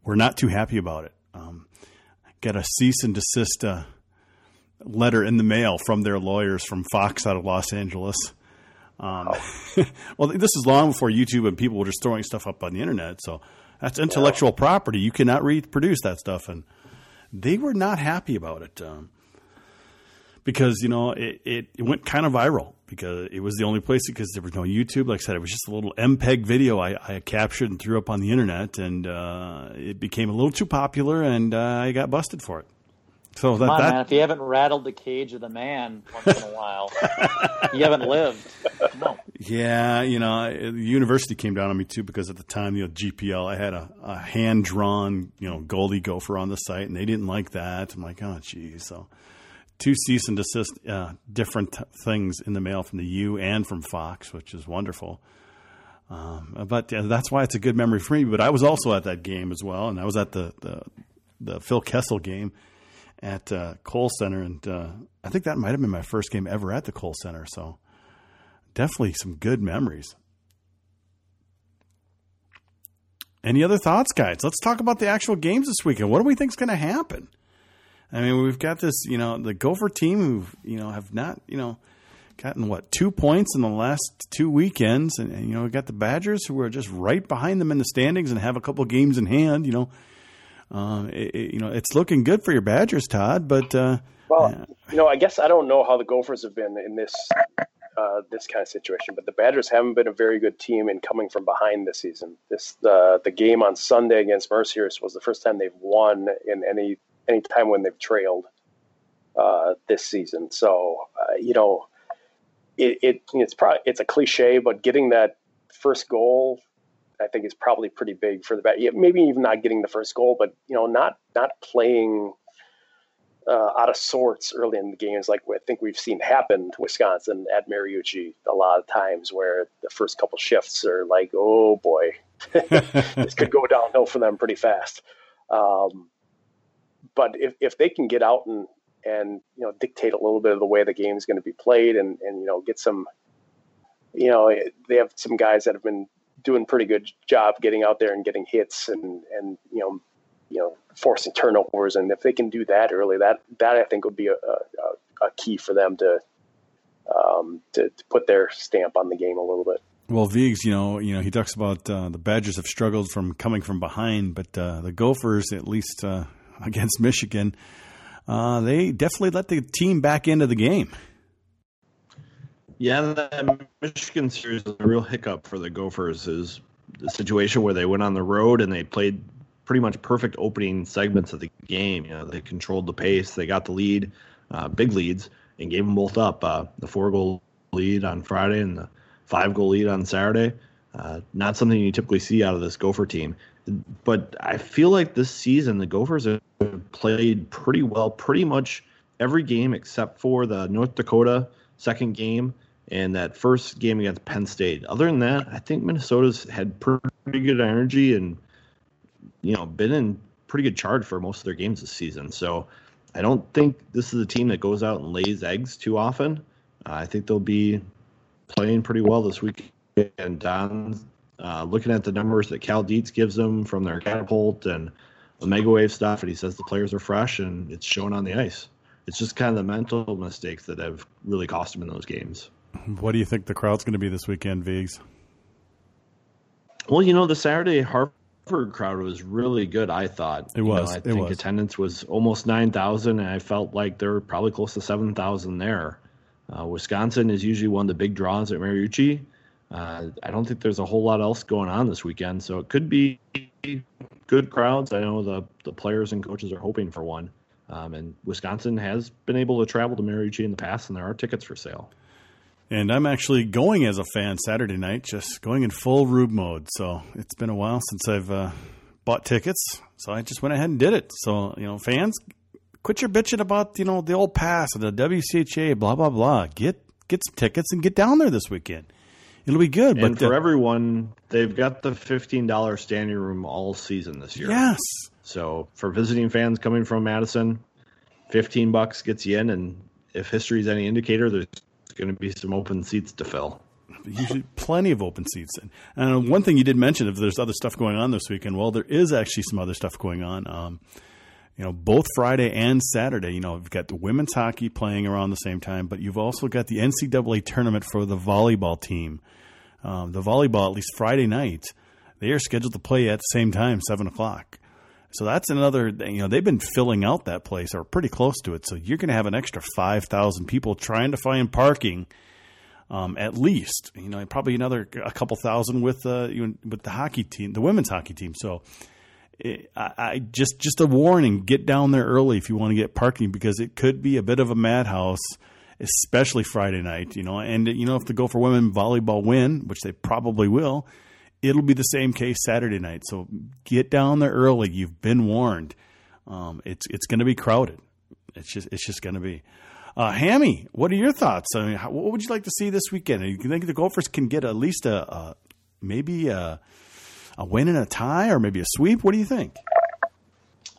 we're not too happy about it. Um, got a cease and desist uh, letter in the mail from their lawyers from Fox out of Los Angeles. Um, well, this is long before YouTube and people were just throwing stuff up on the internet. So that's intellectual property. You cannot reproduce that stuff, and they were not happy about it um, because you know it, it, it went kind of viral because it was the only place because there was no YouTube. Like I said, it was just a little MPEG video I, I captured and threw up on the internet, and uh, it became a little too popular, and uh, I got busted for it. So that, Come on, that man. If you haven't rattled the cage of the man once in a while, you haven't lived. On. Yeah, you know, the university came down on me too because at the time, you know, GPL, I had a, a hand drawn, you know, Goldie Gopher on the site, and they didn't like that. I'm like, oh, geez. So, two cease and desist, uh, different t- things in the mail from the U and from Fox, which is wonderful. Um, but uh, that's why it's a good memory for me. But I was also at that game as well, and I was at the the, the Phil Kessel game at uh, Kohl Center, and uh, I think that might have been my first game ever at the Kohl Center. So definitely some good memories. Any other thoughts, guys? Let's talk about the actual games this weekend. What do we think is going to happen? I mean, we've got this, you know, the Gopher team who, you know, have not, you know, gotten what two points in the last two weekends, and, and you know, we got the Badgers who are just right behind them in the standings and have a couple games in hand. You know, um, it, it- you know, it's looking good for your Badgers, Todd. But uh, Well, you know, I guess I don't know how the Gophers have been in this uh, this kind of situation, but the Badgers haven't been a very good team in coming from behind this season. This the the game on Sunday against Mercyhurst was the first time they've won in any any time when they've trailed uh, this season. So uh, you know, it, it it's probably it's a cliche, but getting that first goal. I think is probably pretty big for the bat. Maybe even not getting the first goal, but you know, not not playing uh, out of sorts early in the games, like I think we've seen happen to Wisconsin at Mariucci a lot of times, where the first couple shifts are like, oh boy, this could go downhill for them pretty fast. Um, but if, if they can get out and and you know dictate a little bit of the way the game is going to be played, and and you know get some, you know they have some guys that have been doing pretty good job getting out there and getting hits and and you know you know forcing turnovers and if they can do that early that that I think would be a, a, a key for them to, um, to to put their stamp on the game a little bit. Well, Viggs, you know, you know, he talks about uh, the Badgers have struggled from coming from behind, but uh, the Gophers, at least uh, against Michigan, uh, they definitely let the team back into the game. Yeah, that Michigan series is a real hiccup for the Gophers. Is the situation where they went on the road and they played pretty much perfect opening segments of the game. You know, they controlled the pace, they got the lead, uh, big leads, and gave them both up. Uh, the four goal lead on Friday and the five goal lead on Saturday. Uh, not something you typically see out of this Gopher team. But I feel like this season the Gophers have played pretty well, pretty much every game except for the North Dakota second game and that first game against Penn State. Other than that, I think Minnesota's had pretty good energy and you know been in pretty good charge for most of their games this season. So I don't think this is a team that goes out and lays eggs too often. Uh, I think they'll be playing pretty well this week. And Don, uh, looking at the numbers that Cal Dietz gives them from their catapult and Omega Wave stuff, and he says the players are fresh and it's showing on the ice. It's just kind of the mental mistakes that have really cost them in those games. What do you think the crowd's going to be this weekend, Viggs? Well, you know, the Saturday Harvard crowd was really good. I thought It You know, was. I It think was. attendance was almost nine thousand, and I felt like there were probably close to seven thousand there. Uh, Wisconsin is usually one of the big draws at Mariucci. Uh, I don't think there's a whole lot else going on this weekend, so it could be good crowds. I know the the players and coaches are hoping for one. Um, and Wisconsin has been able to travel to Mariucci in the past, and there are tickets for sale. And I'm actually going as a fan Saturday night, just going in full Rube mode. So it's been a while since I've uh, bought tickets, so I just went ahead and did it. So you know, fans, quit your bitching about you know the old pass and the WCHA, blah blah blah. Get get some tickets and get down there this weekend. It'll be good. And but for uh, everyone, they've got the fifteen dollar standing room all season this year. yes, So for visiting fans coming from Madison, fifteen bucks gets you in, and if history is any indicator, there's going to be some open seats to fill. usually plenty of open seats. And, and one thing you did mention, if there's other stuff going on this weekend, well, there is actually some other stuff going on. Um, you know, both Friday and Saturday, you know, you've got the women's hockey playing around the same time, but you've also got the NCAA tournament for the volleyball team. Um, the volleyball, at least Friday night, they are scheduled to play at the same time, seven o'clock. So that's another. You know, they've been filling out that place or pretty close to it. So you're going to have an extra five thousand people trying to find parking, um, at least. You know, probably another a couple thousand with uh, with the hockey team, the women's hockey team. So I, I just just a warning: get down there early if you want to get parking because it could be a bit of a madhouse, especially Friday night. You know, and you know if the Gopher women volleyball win, which they probably will, it'll be the same case Saturday night. So get down there early. You've been warned. Um, it's it's going to be crowded. It's just it's just going to be. Uh, Hammy, what are your thoughts? I mean, how, what would you like to see this weekend? You think the Gophers can get at least a, a maybe a, a win and a tie, or maybe a sweep? What do you think?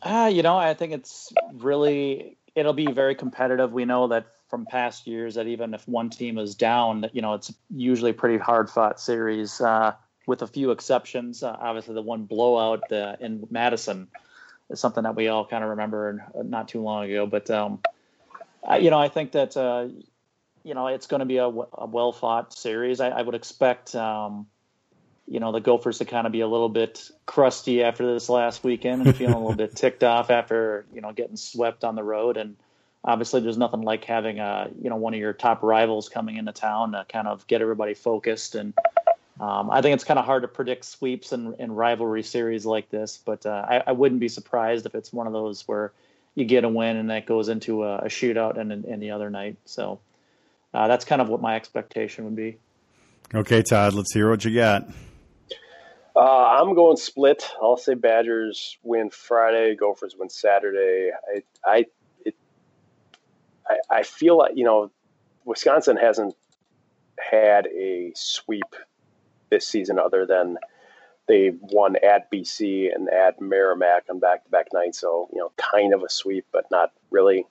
Uh, you know, I think it's really it'll be very competitive. We know that from past years that even if one team is down, that you know, it's usually pretty hard fought series. Uh, with a few exceptions, uh, obviously the one blowout uh, in Madison is something that we all kind of remember not too long ago. But um, I, you know, I think that uh, you know it's going to be a, a well fought series. I, I would expect um, you know the Gophers to kind of be a little bit crusty after this last weekend and feeling a little bit ticked off after you know getting swept on the road. And obviously, there's nothing like having a you know one of your top rivals coming into town to kind of get everybody focused and. Um, I think it's kind of hard to predict sweeps and, and rivalry series like this, but uh, I, I, wouldn't be surprised if it's one of those where you get a win and that goes into a, a shootout and, and the other night. So uh, that's kind of what my expectation would be. Okay, Todd, let's hear what you got. Uh, I'm going split. I'll say Badgers win Friday, Gophers win Saturday. I I it, I, I feel like you know Wisconsin hasn't had a sweep this season other than they won at BC and at Merrimack on back to back nights. So, you know, kind of a sweep, but not really.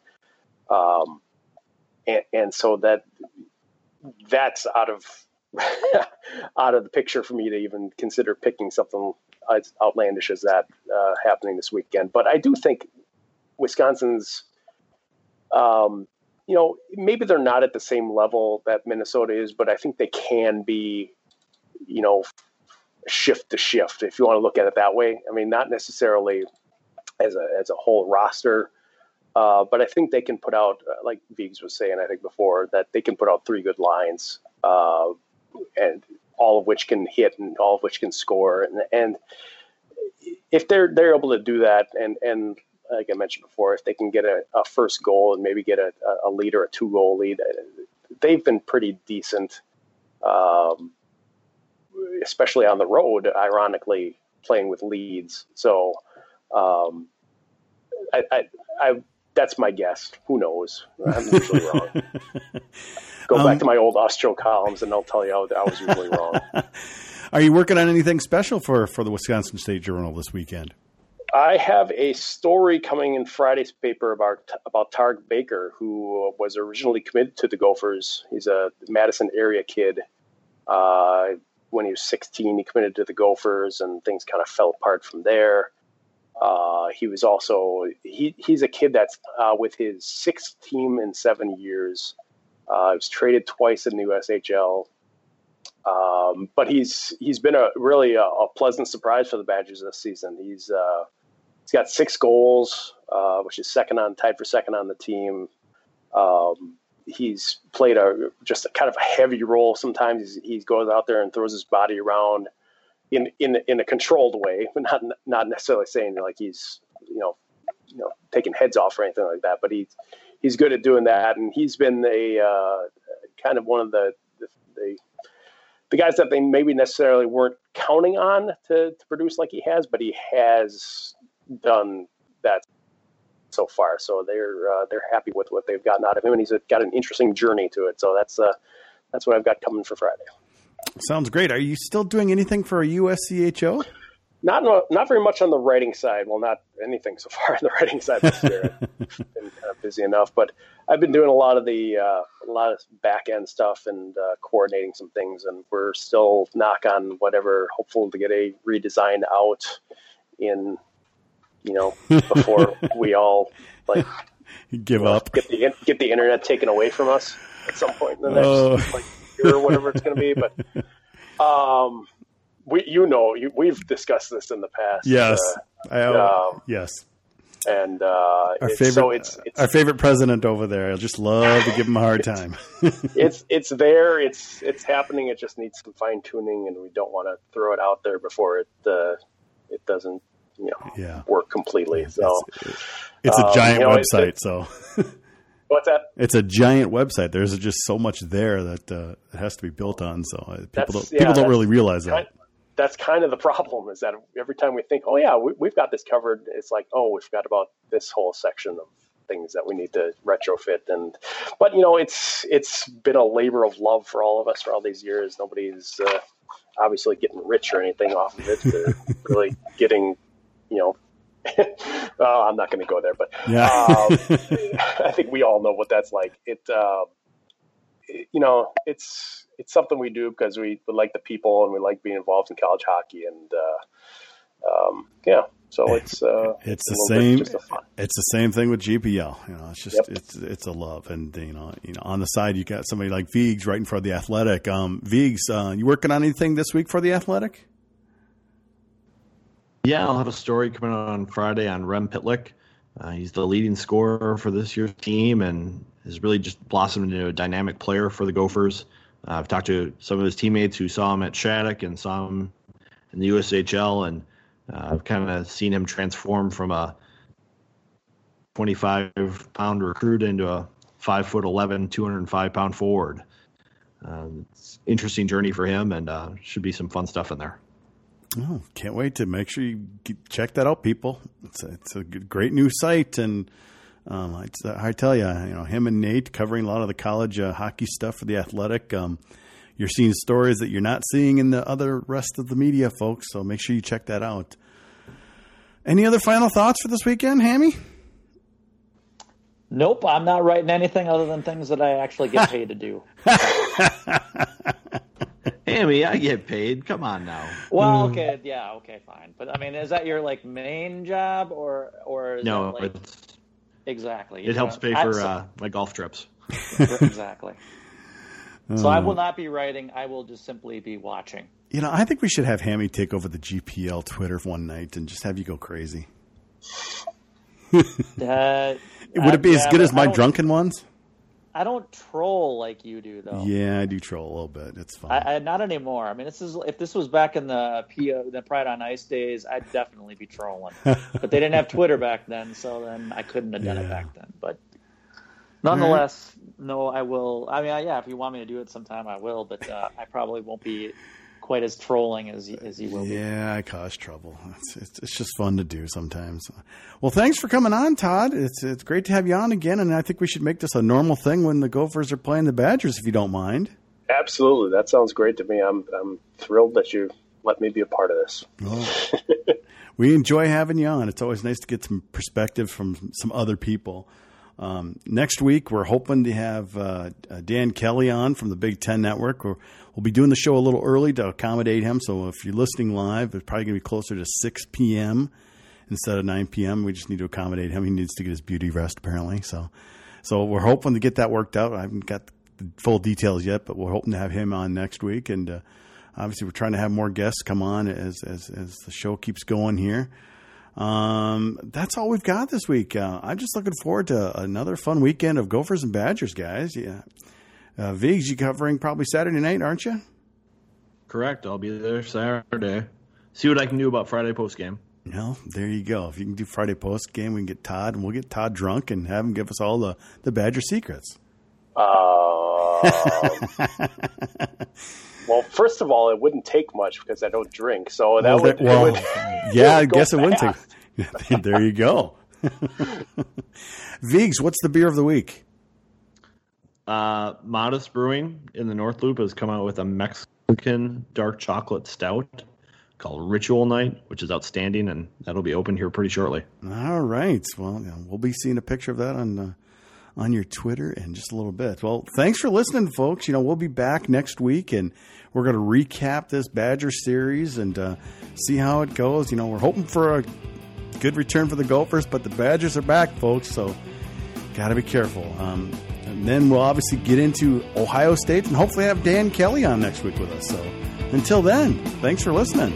Um, and, and so that that's out of out of the picture for me to even consider picking something as outlandish as that uh, happening this weekend. But I do think Wisconsin's, um, you know, maybe they're not at the same level that Minnesota is, but I think they can be, you know, shift to shift, if you want to look at it that way. I mean, not necessarily as a as a whole roster, uh, but I think they can put out, uh, like Viggs was saying, I think before that they can put out three good lines, uh, and all of which can hit and all of which can score, and and if they're they're able to do that, and and like I mentioned before, if they can get a, a first goal and maybe get a, a lead or a two goal lead, they've been pretty decent. Um, especially on the road, ironically playing with leads. So, um, I, I, I, that's my guess. Who knows? I'm usually wrong. Go um, back to my old USCHO columns, and I'll tell you I was usually wrong. Are you working on anything special for for the Wisconsin State Journal this weekend? I have a story coming in Friday's paper about about Tarek Baker, who was originally committed to the Gophers. He's a Madison area kid. Uh, when he was 16, he committed to the Gophers, and things kind of fell apart from there. Uh, he was also he, he's a kid that's uh, with his sixth team in seven years. Uh, he was traded twice in the USHL, um, but he's he's been a really a, a, pleasant surprise for the Badgers this season. He's uh, he's got six goals, uh, which is second on tied for second on the team. Um, he's played a just a kind of a heavy role. Sometimes he goes out there and throws his body around in in in a controlled way, but not not necessarily saying like he's you know you know taking heads off or anything like that. But he's he's good at doing that, and he's been a uh, kind of one of the, the the, the guys that they maybe necessarily weren't counting on to, to produce like he has, but he has done that so far. So they're uh, they're happy with what they've gotten out of him, and he's got an interesting journey to it. So that's uh, that's what I've got coming for Friday. Sounds great. Are you still doing anything for a USCHO? Not not very much on the writing side. Well, not anything so far on the writing side this year. I've been kind of busy enough, but I've been doing a lot of the uh, a lot of back end stuff and uh, coordinating some things, and we're still knock on whatever, hopeful to get a redesign out in you know, before we all like give up, get the get the internet taken away from us at some point in the next oh. like year or whatever it's going to be. But um, we, you know, you, we've discussed this in the past. Yes, uh, I, um, yes. And uh, our favorite, so it's, it's, our favorite president over there. I just love to give him a hard time. it's it's there. It's it's happening. It just needs some fine tuning, and we don't want to throw it out there before it uh, it doesn't you know Yeah. work completely. So It's a Um, giant you know, it's website, so what's that? it's a giant website. There's just so much there that uh, it has to be built on. So uh, people That's- don't yeah, people don't really realize that. Kind- that's kind of the problem is that every time we think, oh yeah, we, we've got this covered, it's like, oh, we forgot about this whole section of things that we need to retrofit. And but you know, it's it's been a labor of love for all of us for all these years. Nobody's uh, obviously getting rich or anything off of it. They're really getting, you know. oh, I'm not going to go there, but Yeah. um, I think we all know what that's like. It, it- you know, it's it's something we do because we, we like the people and we like being involved in college hockey, and uh, um, yeah, so it's uh, It's the same. just a fun. It's the same thing with GPL. You know, it's just Yep. it's it's a love, and you know, you know, on the side you got somebody like Vigs right in front of the Athletic. Um, Vigs, uh, you working on anything this week for the Athletic? Yeah, I'll have a story coming out on Friday on Rem Pitlick. Uh, he's the leading scorer for this year's team and has really just blossomed into a dynamic player for the Gophers. Uh, I've talked to some of his teammates who saw him at Shattuck and saw him in the USHL, and uh, I've kind of seen him transform from a 25 pound recruit into a 5 foot 11, 205 pound forward. Um, it's interesting journey for him, and uh, should be some fun stuff in there. Oh, can't wait to make sure you check that out, people. It's a, it's a good, great new site, and um, I, I tell you, you know, him and Nate covering a lot of the college uh, hockey stuff for the Athletic. Um, you're seeing stories that you're not seeing in the other rest of the media, folks. So make sure you check that out. Any other final thoughts for this weekend, Hammy? Nope, I'm not writing anything other than things that I actually get paid to do. Hammy, I get paid. Come on now. Well, okay, yeah, okay, fine. But I mean, is that your like main job or or is No, that, like it's, exactly? it helps pay for uh, my golf trips. exactly. So I Oh. will not be writing. I will just simply be watching. You know, I think we should have Hammy take over the GPL Twitter one night and just have you go crazy. Uh, Would it be I- as yeah, good but as my don't- drunken ones? I don't troll like you do, though. Yeah, I do troll a little bit. It's fine. I, I not anymore. I mean, this is if this was back in the PO, the Pride on Ice days, I'd definitely be trolling. but they didn't have Twitter back then, so then I couldn't have done Yeah. it back then. But nonetheless, no, I will. I mean, I- yeah, if you want me to do it sometime, I will. But uh, I probably won't be quite as trolling as as you will be. Yeah, I cause trouble. It's, it's it's just fun to do sometimes. Well, thanks for coming on, Todd. It's it's great to have you on again, and I think we should make this a normal thing when the Gophers are playing the Badgers, if you don't mind. Absolutely, that sounds great to me. I'm I'm thrilled that you let me be a part of this. We enjoy having you on. It's always nice to get some perspective from some other people. Um, next week, we're hoping to have uh, uh, Dan Kelly on from the Big Ten Network. We're, we'll be doing the show a little early to accommodate him. So if you're listening live, it's probably going to be closer to 6 p.m. instead of 9 p.m. We just need to accommodate him. He needs to get his beauty rest, apparently. So, so we're hoping to get that worked out. I haven't got the full details yet, but we're hoping to have him on next week. And uh, obviously, we're trying to have more guests come on as as, as the show keeps going here. Um, that's all we've got this week. Uh, I'm just looking forward to another fun weekend of Gophers and Badgers, guys. Yeah, uh, Vigs, you covering probably Saturday night, aren't you? Correct. I'll be there Saturday. See what I can do about Friday post game. No, there you go. If you can do Friday post game, we can get Todd, and we'll get Todd drunk and have him give us all the the Badger secrets. Um, well, first of all, it wouldn't take much because I don't drink. So that Well, would, that- well, would yeah, I go guess it wouldn't take. there you go. Vigs, what's the beer of the week? Uh, Modist Brewing in the North Loop has come out with a Mexican dark chocolate stout called Ritual Night, which is outstanding, and that'll be open here pretty shortly. All right. Well, we'll be seeing a picture of that on uh, on your Twitter in just a little bit. Well, thanks for listening, folks. You know, we'll be back next week, and we're going to recap this Badger series and uh, see how it goes. You know, we're hoping for a good return for the Gophers, but the Badgers are back, folks. So, got to be careful. Um, and then we'll obviously get into Ohio State and hopefully have Dan Kelly on next week with us. So, until then, thanks for listening.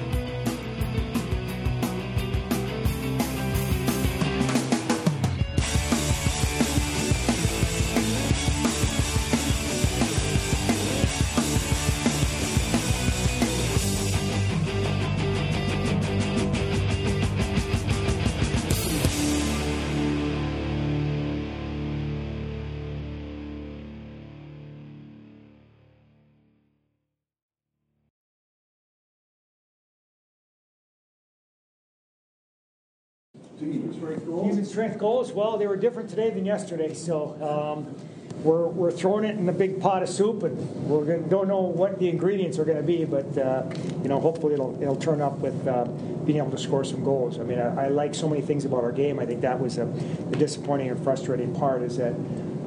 Strength goals? Well, they were different today than yesterday, so um, we're, we're throwing it in a big pot of soup, and we're don't know what the ingredients are going to be, but uh, you know, hopefully it'll it'll turn up with uh, being able to score some goals. I mean, I, I like so many things about our game. I think that was a, the disappointing and frustrating part is that.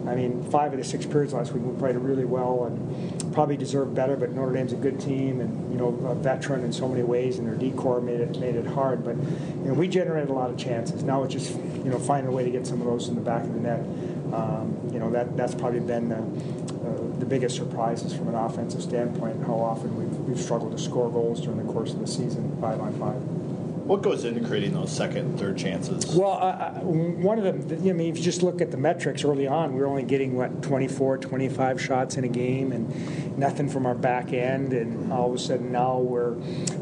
I mean, five of the six periods last week we played really well and probably deserved better. But Notre Dame's a good team and you know a veteran in so many ways, and their decor made it made it hard. But you know we generated a lot of chances. Now it's just you know finding a way to get some of those in the back of the net. Um, you know that that's probably been the, uh, the biggest surprises from an offensive standpoint. How often we've, we've struggled to score goals during the course of the season, five on five. What goes into creating those second and third chances? Well, uh, one of them, I mean, if you just look at the metrics early on, we were only getting, what, 24, 25 shots in a game and nothing from our back end. And all of a sudden now we're,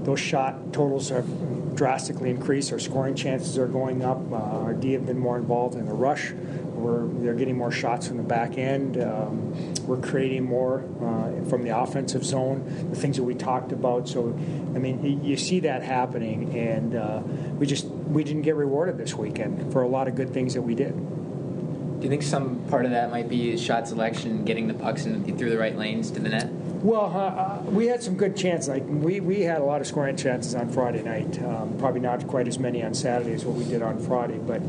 those shot totals have drastically increased. Our scoring chances are going up. Uh, our D have been more involved in the rush. We're, they're getting more shots from the back end. Um, we're creating more uh, from the offensive zone, the things that we talked about. So, I mean, you see that happening, and uh, we just we didn't get rewarded this weekend for a lot of good things that we did. Do you think some part of that might be shot selection, getting the pucks in, through the right lanes to the net? Well, uh, we had some good chances. Like we, we had a lot of scoring chances on Friday night. Um, probably not quite as many on Saturday as what we did on Friday, but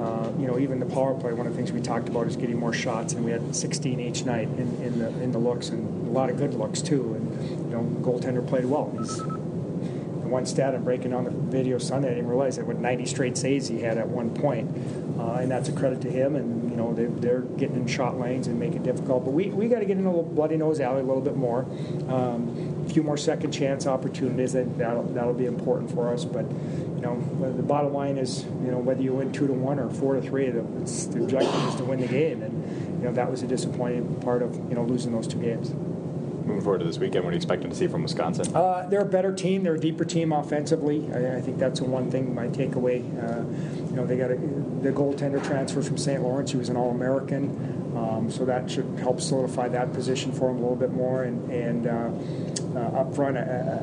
uh, you know, even the power play. One of the things we talked about is getting more shots, and we had 16 each night in, in the in the looks, and a lot of good looks too. And you know, goaltender played well. He's one stat I'm breaking on the video Sunday. I didn't realize that with 90 straight saves he had at one point, uh, and that's a credit to him. And you know, they, they're getting in shot lanes and make it difficult. But we, we got to get in a little bloody nose alley a little bit more. Um, a few more second chance opportunities. That that'll, that'll be important for us. But you know, the bottom line is, you know, whether you win two to one or four to three, the, the objective is to win the game. And you know, that was a disappointing part of you know losing those two games moving forward to this weekend, what are you expecting to see from Wisconsin? Uh, they're a better team. They're a deeper team offensively. I, I think that's the one thing my takeaway. Uh, you know, they got a, the goaltender transfer from St. Lawrence. He was an All-American, um, so that should help solidify that position for him a little bit more. And, and uh, uh up front, uh,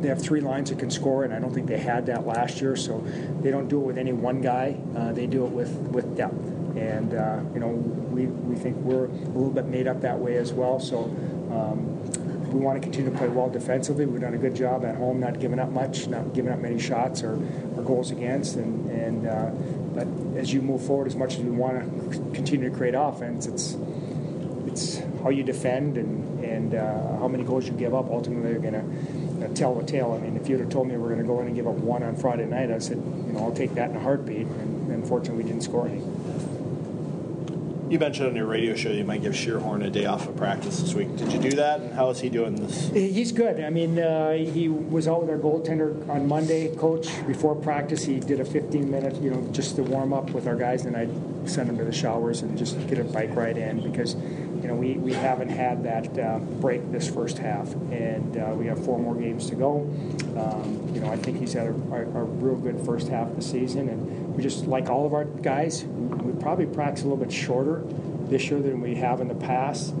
they have three lines that can score, and I don't think they had that last year. So they don't do it with any one guy. Uh, they do it with with depth. And you know, we, we think we're a little bit made up that way as well. So um, we want to continue to play well defensively. We've done a good job at home, not giving up much, not giving up many shots or, or goals against. And, and uh, but as you move forward, as much as we want to continue to create offense, it's it's how you defend and and uh, how many goals you give up. Ultimately, are going to uh, tell the tale. I mean, if you'd have told me we are going to go in and give up one on Friday night, I said, you know, I'll take that in a heartbeat. And unfortunately, we didn't score any. You mentioned on your radio show you might give Schierhorn a day off of practice this week. Did you do that? And how is he doing this? He's good. I mean, uh, he was out with our goaltender on Monday, coach. Before practice, he did a 15 minute, you know, just to warm up with our guys, and I sent him to the showers and just get a bike ride in because, you know, we, we haven't had that uh, break this first half, and uh, we have four more games to go. Um, you know, I think he's had a, a, a real good first half of the season, and we just like all of our guys we probably practice a little bit shorter this year than we have in the past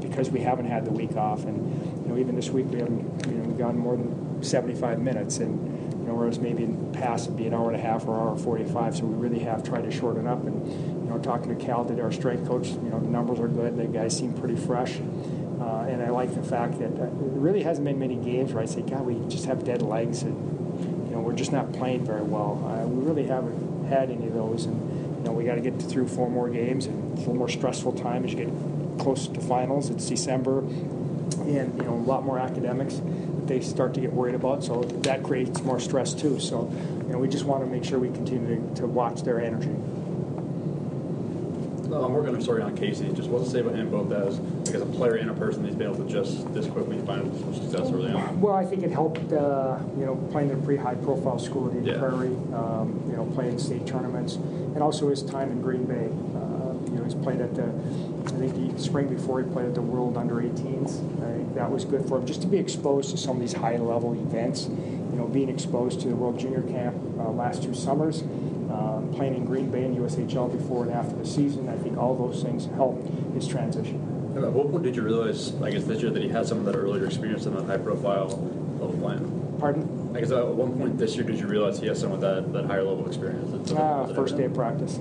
because we haven't had the week off. And you know, even this week we haven't you know we've gotten more than 75 minutes, and you know, whereas maybe in the past it'd be an hour and a half or hour 45. So we really have tried to shorten up. And you know, talking to Cal Dietz our strength coach, you know, the numbers are good. The guys seem pretty fresh. Uh, and I like the fact that it really hasn't been many games where I say, God, we just have dead legs, and you know, we're just not playing very well. Uh, we really haven't had any of those, and you know, we got to get through four more games and a little more stressful time as you get close to finals. It's December, and you know, a lot more academics that they start to get worried about. So that creates more stress too. So, you know, we just want to make sure we continue to, to watch their energy. I'm working a story on Casey. Just what to say about him both as like as a player and a person. He's been able to just this quickly find some success early on. Well, I think it helped. Uh, you know, playing in a pretty high-profile school at Eden yeah. Prairie. Um, you know, playing state tournaments, and also his time in Green Bay. Uh, you know, he's played at the. I think the spring before he played at the World Under 18s. I think that was good for him just to be exposed to some of these high-level events. You know, being exposed to the World Junior Camp uh, last two summers um, playing in Green Bay and USHL before and after the season. I think all those things helped his transition. And at what point did you realize, I guess, this year that he had some of that earlier experience in that high profile level playing? Pardon? I guess at one point this year, did you realize he has some of that, that higher level experience? Ah, something first day of practice.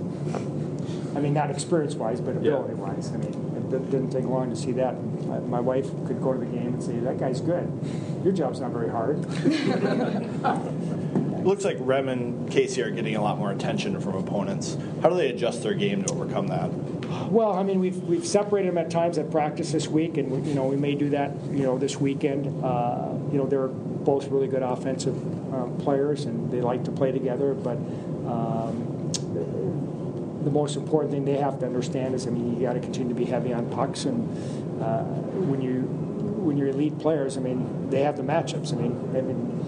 I mean, not experience-wise, but ability-wise. I mean, it didn't take long to see that. My- My wife could go to the game and say, "That guy's good. Your job's not very hard." It looks like Rem and Casey are getting a lot more attention from opponents. How do they adjust their game to overcome that? Well, I mean, we've we've separated them at times at practice this week, and we, you know we may do that you know this weekend. Uh, you know they're both really good offensive um, players, and they like to play together. But um, the most important thing they have to understand is, I mean, you got to continue to be heavy on pucks, and uh, when you when you're elite players, I mean, they have the matchups. I mean, I mean.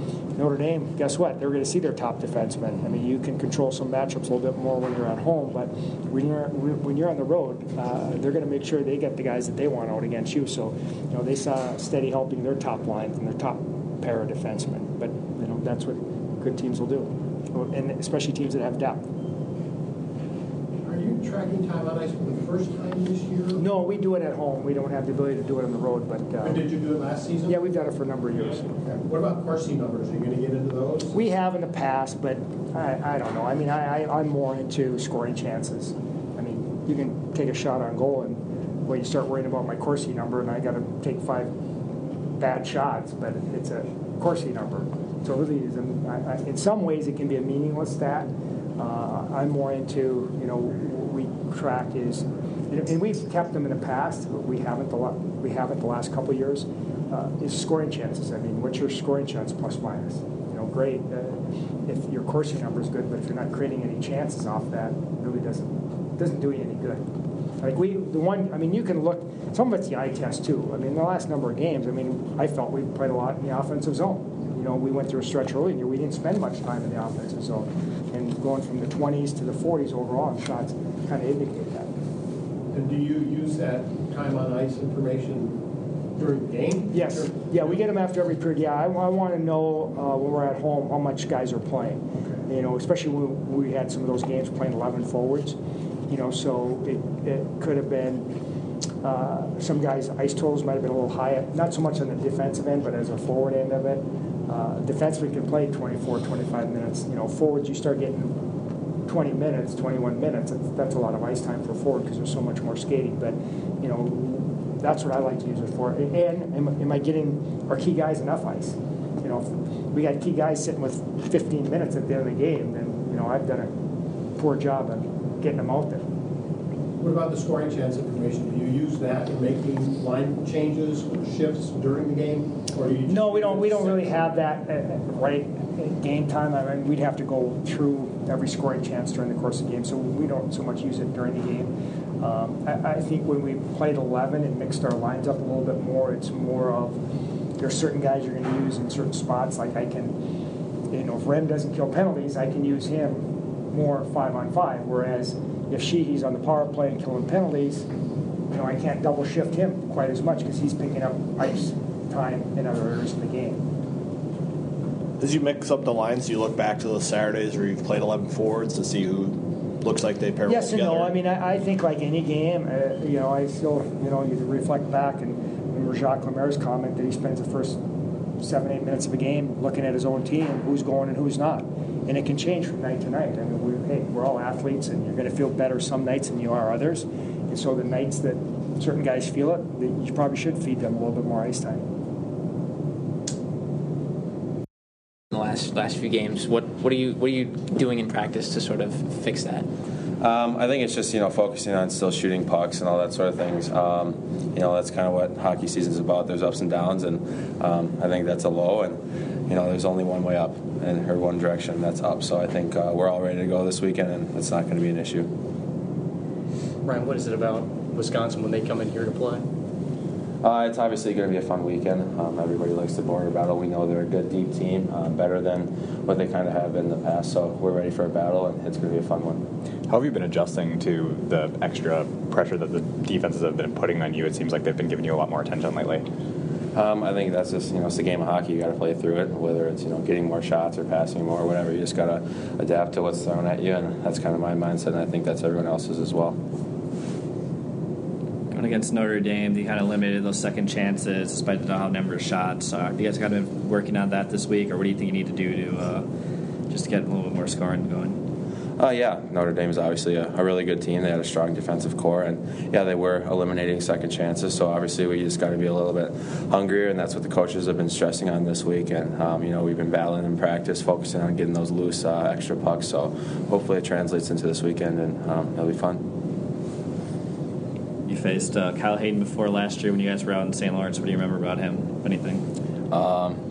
Notre Dame, guess what? They're going to see their top defensemen. I mean, you can control some matchups a little bit more when you're at home, but when you're when you're on the road, uh, they're going to make sure they get the guys that they want out against you. So, you know, they saw steady helping their top lines and their top pair of defensemen. But you know, that's what good teams will do, and especially teams that have depth. Tracking time on ice for the first time this year? No, we do it at home. We don't have the ability to do it on the road, but uh, did you do it last season? yeah, we've done it for a number of years. What about Corsi numbers? Are you going to get into those? We have in the past, but I, I don't know. I mean, I, I, I'm more into scoring chances. I mean, you can take a shot on goal, and well, you start worrying about my Corsi number, and I got to take five bad shots, but it's a Corsi number. So it really is. And I, I, in some ways, it can be a meaningless stat. Uh, I'm more into, you know, track is, and, and we've kept them in the past, but we haven't the we haven't the last couple years. Uh, is scoring chances. I mean, what's your scoring chance plus minus? You know, great uh, if your Corsi number is good, but if you're not creating any chances off that, really doesn't doesn't do you any good. Like we, the one, I mean, you can look. Some of it's the eye test too. I mean, the last number of games, I mean, I felt we played a lot in the offensive zone. Know, we went through a stretch early in the year. We didn't spend much time in the offensive zone, and going from the 20s to the 40s overall in shots kind of indicate that. And do you use that time on ice information during the game? Yes. Yeah, we get them after every period. Yeah, I, I want to know uh, when we're at home how much guys are playing. You know, especially when we had some of those games playing 11 forwards. You know, so it, it could have been uh, some guys' ice totals might have been a little high, not so much on the defensive end, but as a forward end of it. Uh, can play 24, 25 minutes. You know, forwards, you start getting 20 minutes, 21 minutes. That's, that's a lot of ice time for forward because there's so much more skating. But, you know, that's what I like to use it for. And am, am I getting our key guys enough ice? You know, if we got key guys sitting with 15 minutes at the end of the game, then, you know, I've done a poor job of getting them out there. What about the scoring chance information? Do you use that in making line changes or shifts during the game? Or do you No, we don't. We don't really have that uh, right at game time. I mean, we'd have to go through every scoring chance during the course of the game, so we don't so much use it during the game. Um, I, I think when we played 11 and mixed our lines up a little bit more, it's more of there are certain guys you're going to use in certain spots. Like I can, you know, if Rem doesn't kill penalties, I can use him more five on five. Whereas if Sheehy's on the power play and killing penalties, you know, I can't double shift him quite as much because he's picking up ice time in other areas of the game. As you mix up the lines, do you look back to those Saturdays where you've played 11 forwards to see who looks like they pair well Yes and no. I mean, I, I think like any game, uh, you know, I still, you know, you reflect back and remember Jacques Lemaire's comment that he spends the first seven, eight minutes of a game looking at his own team, who's going and who's not. And it can change from night to night. I mean, we, hey, we're all athletes, and you're going to feel better some nights than you are others. And so the nights that certain guys feel it, that you probably should feed them a little bit more ice time. in the last last few games. What what are you what are you doing in practice to sort of fix that? Um, I think it's just you know focusing on still shooting pucks and all that sort of things. Um, you know that's kind of what hockey season is about. There's ups and downs, and um, I think that's a low, and you know there's only one way up and her one direction, and that's up. So I think uh, we're all ready to go this weekend, and it's not going to be an issue. Ryan, what is it about Wisconsin when they come in here to play? Uh, it's obviously going to be a fun weekend. Um, everybody likes the border battle. We know they're a good, deep team, uh, better than what they kind of have in the past. So we're ready for a battle, and it's going to be a fun one. How have you been adjusting to the extra pressure that the defenses have been putting on you? It seems like they've been giving you a lot more attention lately. Um, I think that's just you know it's a game of hockey. You got to play through it. Whether it's you know getting more shots or passing more, or whatever, you just got to adapt to what's thrown at you, and that's kind of my mindset. And I think that's everyone else's as well. And against Notre Dame, they kind of limited those second chances despite the high number of shots. Uh, you guys kind of been working on that this week, or what do you think you need to do to uh, just get a little bit more scoring going? Uh, yeah, Notre Dame is obviously a, a, really good team. They had a strong defensive core, and yeah, they were eliminating second chances. So obviously, we just got to be a little bit hungrier, and that's what the coaches have been stressing on this week. And um, you know, we've been battling in practice, focusing on getting those loose uh, extra pucks. So hopefully, it translates into this weekend, and um, it'll be fun. You faced uh, Kyle Hayton before last year when you guys were out in St. Lawrence. What do you remember about him? Anything? Um,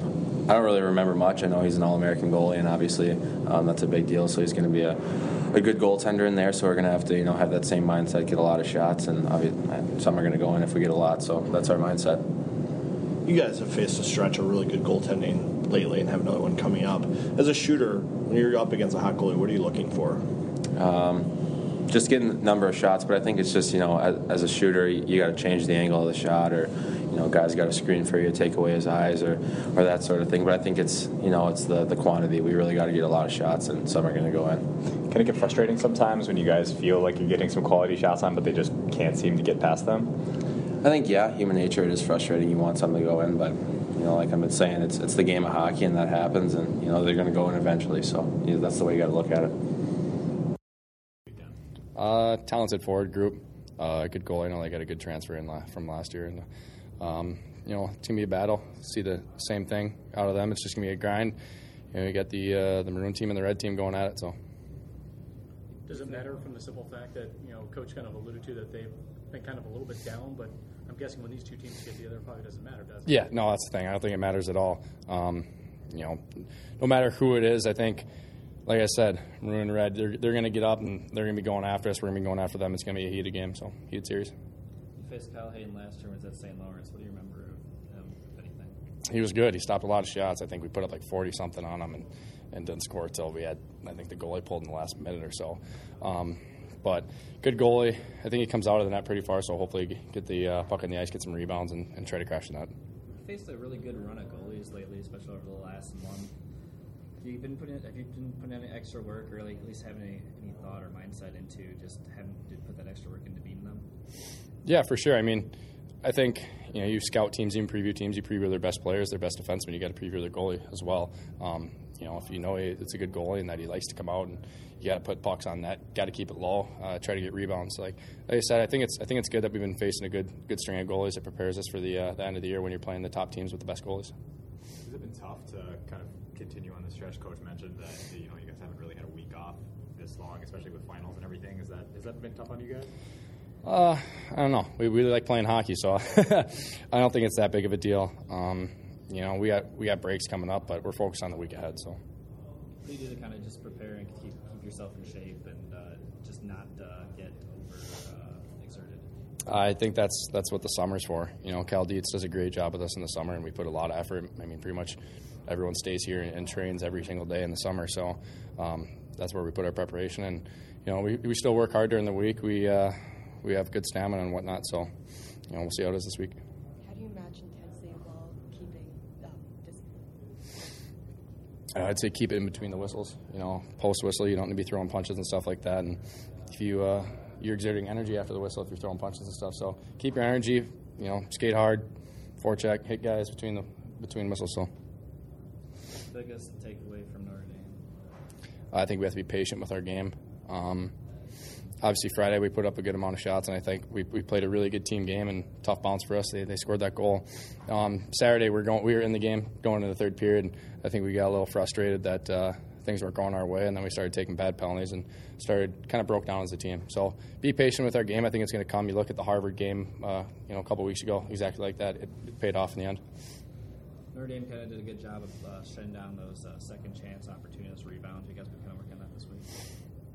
I don't really remember much. I know he's an All-American goalie, and obviously um, that's a big deal. So he's going to be a, a good goaltender in there. So we're going to have to, you know, have that same mindset, get a lot of shots, and some are going to go in if we get a lot. So that's our mindset. You guys have faced a stretch of really good goaltending lately, and have another one coming up. As a shooter, when you're up against a hot goalie, what are you looking for? Um, just getting the number of shots, but I think it's just you know as, as a shooter you, you got to change the angle of the shot or you know, guys got a screen for you, take away his eyes, or, or that sort of thing. But I think it's, you know, it's the, the quantity. We really got to get a lot of shots, and some are going to go in. Can it get frustrating sometimes when you guys feel like you're getting some quality shots on, but they just can't seem to get past them? I think, yeah, human nature, it is frustrating. You want something to go in, but, you know, like I've been saying, it's, it's the game of hockey, and that happens, and, you know, they're going to go in eventually. So you know, that's the way you got to look at it. Uh, talented forward group. Uh, good goal. I know they got a good transfer in la- from last year, and um, you know, it's gonna be a battle. See the same thing out of them. It's just gonna be a grind. You know, you got the uh, the maroon team and the red team going at it. So, does it matter from the simple fact that you know, coach kind of alluded to that they've been kind of a little bit down, but I'm guessing when these two teams get together, it probably doesn't matter, does it? Yeah, no, that's the thing. I don't think it matters at all. Um, you know, no matter who it is, I think like I said, maroon and red, they're, they're going to get up and they're going to be going after us. We're going to be going after them. It's going to be a heated game, so heated series faced Kyle Hayton last year was at St. Lawrence. What do you remember of him, if anything? He was good. He stopped a lot of shots. I think we put up like 40 something on him and, and didn't score until we had, I think the goalie pulled in the last minute or so. Um, but good goalie. I think he comes out of the net pretty far, so hopefully get the uh, puck on the ice, get some rebounds, and, and try to crash the net. You faced a really good run of goalies lately, especially over the last month. Have you been putting have you been putting any extra work, or like at least having any, any thought or mindset into just having to put that extra work into beating them? Yeah, for sure. I mean, I think you know you scout teams, even preview teams. You preview their best players, their best defensemen. You got to preview their goalie as well. Um, you know, if you know it's a good goalie and that he likes to come out and you got to put pucks on that, got to keep it low, uh, try to get rebounds. Like, like I said, I think it's I think it's good that we've been facing a good good string of goalies. It prepares us for the uh, the end of the year when you're playing the top teams with the best goalies. Has it been tough to kind of continue on the stretch? Coach mentioned that you know you guys haven't really had a week off this long, especially with finals and everything. Is that has that been tough on you guys? Uh, I don't know. We really like playing hockey, so I don't think it's that big of a deal. Um, you know, we got we got breaks coming up, but we're focused on the week ahead. So. What do you do to kind of just prepare and keep keep yourself in shape and uh, just not uh, get over uh, exerted? I think that's that's what the summer's for. You know, Cal Dietz does a great job with us in the summer, and we put a lot of effort. I mean, pretty much everyone stays here and, trains every single day in the summer. So um, that's where we put our preparation. And you know, we, we still work hard during the week. We uh, we have good stamina and whatnot. So, you know, we'll see how it is this week. How do you match intensity while keeping um, uh, I'd say keep it in between the whistles. You know, post whistle, you don't need to be throwing punches and stuff like that. And if you uh, you're exerting energy after the whistle if you're throwing punches and stuff. So keep your energy. You know, skate hard, forecheck, hit guys between the between whistles. So. Biggest takeaway from Notre Dame. I think we have to be patient with our game. Um, obviously Friday we put up a good amount of shots, and I think we, we played a really good team game and tough bounce for us. They, they scored that goal. Um, Saturday we're going we were in the game going into the third period. I think we got a little frustrated that uh, things weren't going our way, and then we started taking bad penalties and started kind of broke down as a team. So be patient with our game. I think it's going to come. You look at the Harvard game, uh, you know, a couple weeks ago, exactly like that. It, it, paid off in the end. Notre Dame kind of did a good job of uh, shutting down those uh, second chance opportunities, rebounds. You guys been kind of working on that this week.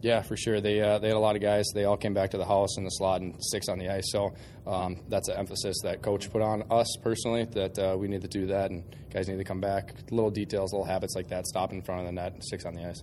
Yeah, for sure. They uh, they had a lot of guys. They all came back to the house in the slot and six on the ice. So um, that's an emphasis that coach put on us personally that uh, we need to do that, and guys need to come back. Little details, little habits like that. Stop in front of the net, six on the ice.